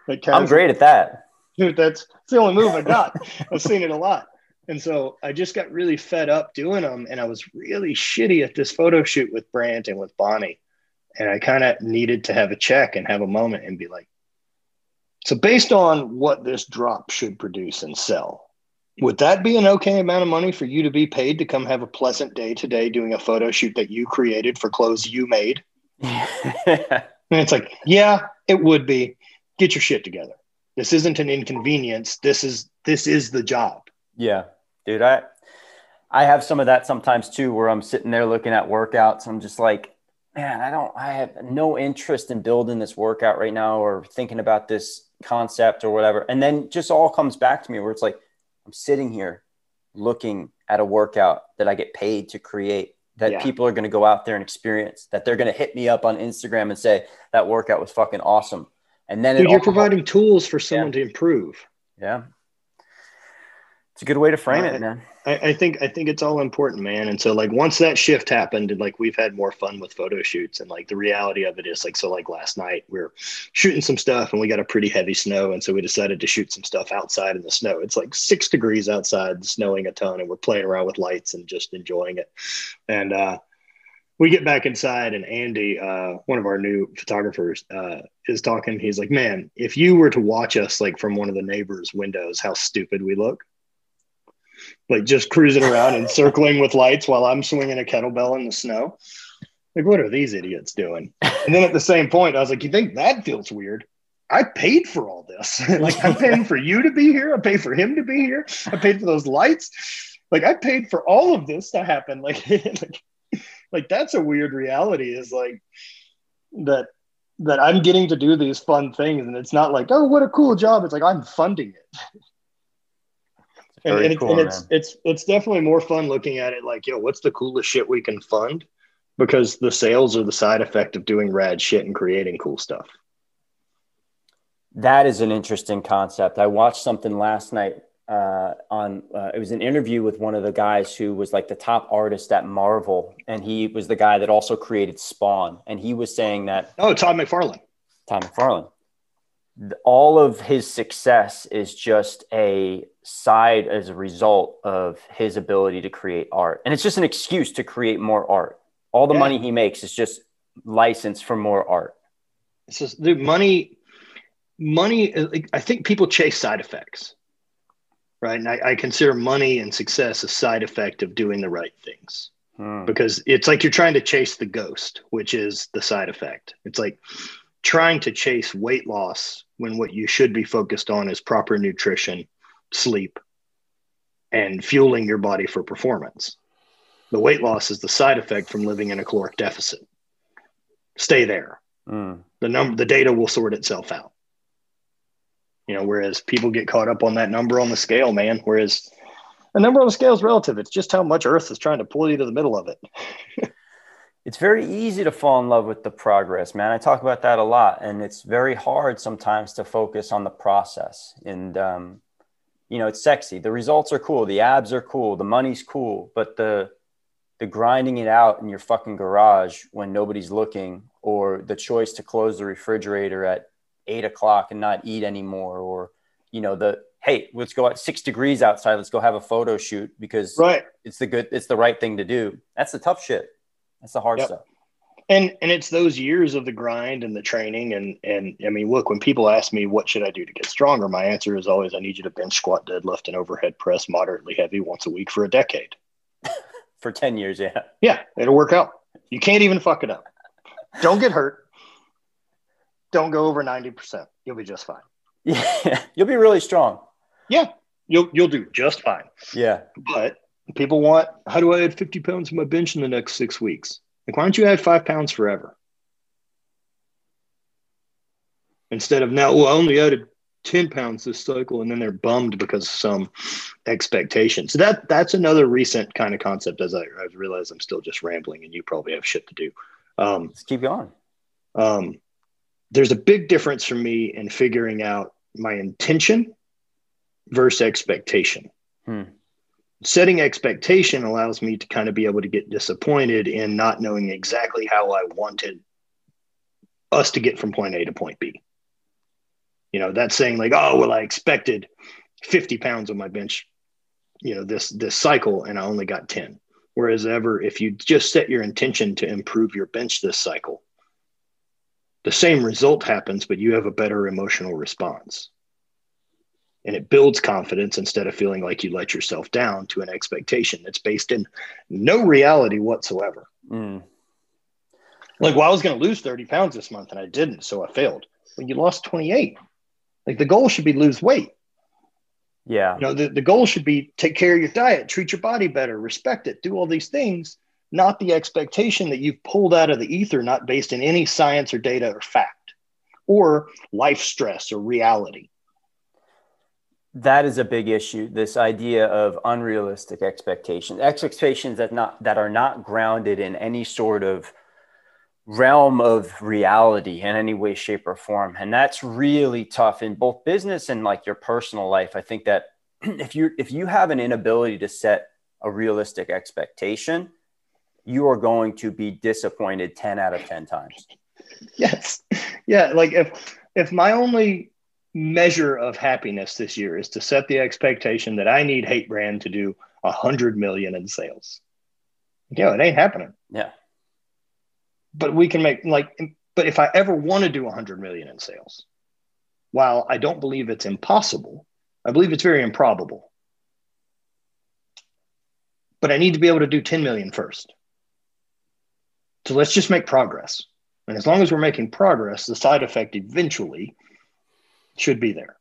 [SPEAKER 1] Like I'm great at that.
[SPEAKER 2] Dude, that's, that's the only move I got. I've seen it a lot. And so I just got really fed up doing them. And I was really shitty at this photo shoot with Brant and with Bonnie. And I kind of needed to have a check and have a moment and be like, so based on what this drop should produce and sell, would that be an okay amount of money for you to be paid to come have a pleasant day today doing a photo shoot that you created for clothes you made? and it's like, yeah, it would be. Get your shit together. This isn't an inconvenience. This is this is the job.
[SPEAKER 1] Yeah, dude. I I have some of that sometimes too, where I'm sitting there looking at workouts. I'm just like, man, I don't. I have no interest in building this workout right now, or thinking about this concept or whatever. And then just all comes back to me where it's like, I'm sitting here looking at a workout that I get paid to create that yeah. people are going to go out there and experience that they're going to hit me up on Instagram and say that workout was fucking awesome. And then
[SPEAKER 2] Dude, you're providing tools for someone yeah. to improve.
[SPEAKER 1] Yeah. It's a good way to frame uh, it, man.
[SPEAKER 2] I, I, think I think it's all important, man. And so like once that shift happened, and like we've had more fun with photo shoots, and like the reality of it is like so like last night we are shooting some stuff and we got a pretty heavy snow, and so we decided to shoot some stuff outside in the snow. It's like six degrees outside, snowing a ton, and we're playing around with lights and just enjoying it. And uh we get back inside and Andy, uh, one of our new photographers, uh, is talking. He's like, "Man, if you were to watch us like from one of the neighbors' windows, how stupid we look." Like just cruising around and circling with lights while I'm swinging a kettlebell in the snow. Like, what are these idiots doing? And then at the same point, I was like, you think that feels weird? I paid for all this. like, I'm paying for you to be here. I paid for him to be here. I paid for those lights. Like, I paid for all of this to happen. Like, like, like that's a weird reality. Is like that that I'm getting to do these fun things, and it's not like, oh, what a cool job. It's like I'm funding it and, and, cool, and it's it's it's definitely more fun looking at it like yo what's the coolest shit we can fund? Because the sales are the side effect of doing rad shit and creating cool stuff.
[SPEAKER 1] That is an interesting concept. I watched something last night uh, on uh, it was an interview with one of the guys who was like the top artist at marvel and he was the guy that also created spawn and he was saying that
[SPEAKER 2] oh todd mcfarlane.
[SPEAKER 1] Todd mcfarlane. All of his success is just a side as a result of his ability to create art. And it's just an excuse to create more art. All the yeah. money he makes is just license for more art.
[SPEAKER 2] It's just the money, money. I think people chase side effects, right? And I, I consider money and success a side effect of doing the right things. Hmm. Because it's like you're trying to chase the ghost, which is the side effect. It's like trying to chase weight loss when what you should be focused on is proper nutrition, sleep, and fueling your body for performance. The weight loss is the side effect from living in a caloric deficit. Stay there. Mm. The number, the data will sort itself out. You know, whereas people get caught up on that number on the scale, man. Whereas a number on the scale is relative. It's just how much Earth is trying to pull you to the middle of it.
[SPEAKER 1] it's very easy to fall in love with the progress, man. I talk about that a lot, and it's very hard sometimes to focus on the process. And um, you know, it's sexy. The results are cool. The abs are cool. The money's cool, but the the grinding it out in your fucking garage when nobody's looking, or the choice to close the refrigerator at eight o'clock and not eat anymore, or you know, the hey, let's go at six degrees outside. Let's go have a photo shoot because
[SPEAKER 2] right.
[SPEAKER 1] it's the good, it's the right thing to do. That's the tough shit. That's the hard yep. stuff.
[SPEAKER 2] And and it's those years of the grind and the training and and I mean, look, when people ask me what should I do to get stronger, my answer is always I need you to bench squat, deadlift, and overhead press moderately heavy once a week for a decade.
[SPEAKER 1] for 10 years, yeah.
[SPEAKER 2] Yeah, it'll work out. You can't even fuck it up. Don't get hurt. Don't go over 90%. You'll be just fine.
[SPEAKER 1] Yeah. You'll be really strong.
[SPEAKER 2] Yeah. You'll you'll do just fine.
[SPEAKER 1] Yeah.
[SPEAKER 2] But people want, how do I add 50 pounds to my bench in the next six weeks? Like, why don't you add five pounds forever? Instead of now, well, I only added 10 pounds this cycle, and then they're bummed because of some expectation. So that that's another recent kind of concept as I, I realize I'm still just rambling and you probably have shit to do. Um,
[SPEAKER 1] Let's keep going.
[SPEAKER 2] Um, there's a big difference for me in figuring out my intention versus expectation.
[SPEAKER 1] Hmm.
[SPEAKER 2] Setting expectation allows me to kind of be able to get disappointed in not knowing exactly how I wanted us to get from point A to point B. You know, that's saying like, oh, well, I expected 50 pounds on my bench, you know, this this cycle, and I only got 10. Whereas ever, if you just set your intention to improve your bench this cycle, the same result happens, but you have a better emotional response. And it builds confidence instead of feeling like you let yourself down to an expectation that's based in no reality whatsoever.
[SPEAKER 1] Mm.
[SPEAKER 2] Like, well, I was going to lose 30 pounds this month and I didn't, so I failed. Well, you lost 28. Like, the goal should be lose weight.
[SPEAKER 1] Yeah.
[SPEAKER 2] You know, the, the goal should be take care of your diet, treat your body better, respect it, do all these things, not the expectation that you've pulled out of the ether, not based in any science or data or fact or life stress or reality.
[SPEAKER 1] That is a big issue. This idea of unrealistic expectations, expectations that not that are not grounded in any sort of realm of reality in any way, shape, or form. And that's really tough in both business and like your personal life. I think that if you if you have an inability to set a realistic expectation, you are going to be disappointed 10 out of 10 times.
[SPEAKER 2] Yes. Yeah. Like if if my only measure of happiness this year is to set the expectation that I need hate brand to do a hundred million in sales. You know, it ain't happening.
[SPEAKER 1] Yeah.
[SPEAKER 2] But we can make like, but if I ever want to do a hundred million in sales, while I don't believe it's impossible, I believe it's very improbable. But I need to be able to do 10 million first. So let's just make progress. And as long as we're making progress, the side effect eventually should be there.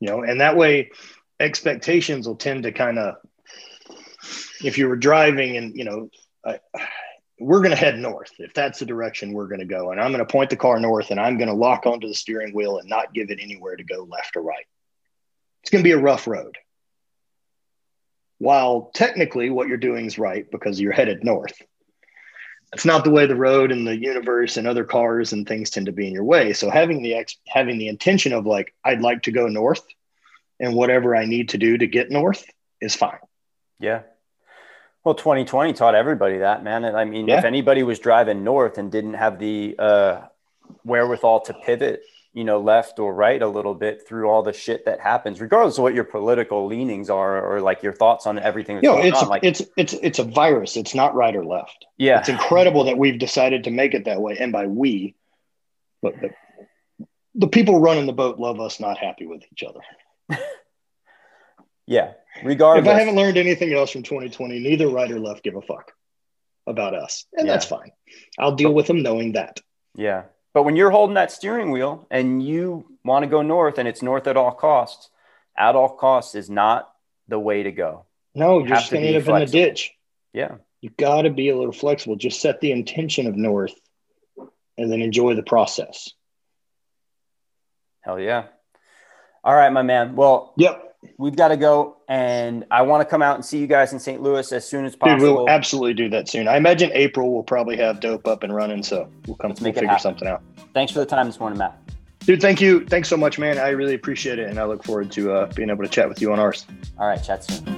[SPEAKER 2] You know, and that way expectations will tend to kind of, if you were driving and, you know, I, we're going to head north if that's the direction we're going to go. And I'm going to point the car north and I'm going to lock onto the steering wheel and not give it anywhere to go left or right. It's going to be a rough road. While technically what you're doing is right because you're headed north it's not the way the road and the universe and other cars and things tend to be in your way. So having the ex- having the intention of like I'd like to go north, and whatever I need to do to get north is fine.
[SPEAKER 1] Yeah. Well, 2020 taught everybody that, man. And I mean, yeah. if anybody was driving north and didn't have the uh, wherewithal to pivot you know, left or right a little bit through all the shit that happens, regardless of what your political leanings are or like your thoughts on everything. That's
[SPEAKER 2] you know, it's
[SPEAKER 1] on. Like,
[SPEAKER 2] it's it's it's a virus. It's not right or left.
[SPEAKER 1] Yeah,
[SPEAKER 2] it's incredible that we've decided to make it that way. And by we, but the, the people running the boat love us not happy with each other.
[SPEAKER 1] yeah, regardless.
[SPEAKER 2] If I haven't learned anything else from 2020, neither right or left give a fuck about us, and yeah. that's fine. I'll deal with them knowing that.
[SPEAKER 1] Yeah, but when you're holding that steering wheel and you want to go north and it's north at all costs, at all costs is not the way to go.
[SPEAKER 2] No, you're just going to end up in the ditch.
[SPEAKER 1] Yeah.
[SPEAKER 2] You got to be a little flexible. Just set the intention of north and then enjoy the process.
[SPEAKER 1] Hell yeah. All right, my man. Well,
[SPEAKER 2] yep
[SPEAKER 1] we've got to go, and I want to come out and see you guys in St. Louis as soon as possible.
[SPEAKER 2] Dude, we'll absolutely do that soon. I imagine April will probably have dope up and running, so we'll come. Let's we'll figure something out.
[SPEAKER 1] Thanks for the time this morning, Matt.
[SPEAKER 2] Dude, thank you. Thanks so much, man. I really appreciate it, and I look forward to uh, being able to chat with you on ours.
[SPEAKER 1] All right, chat soon.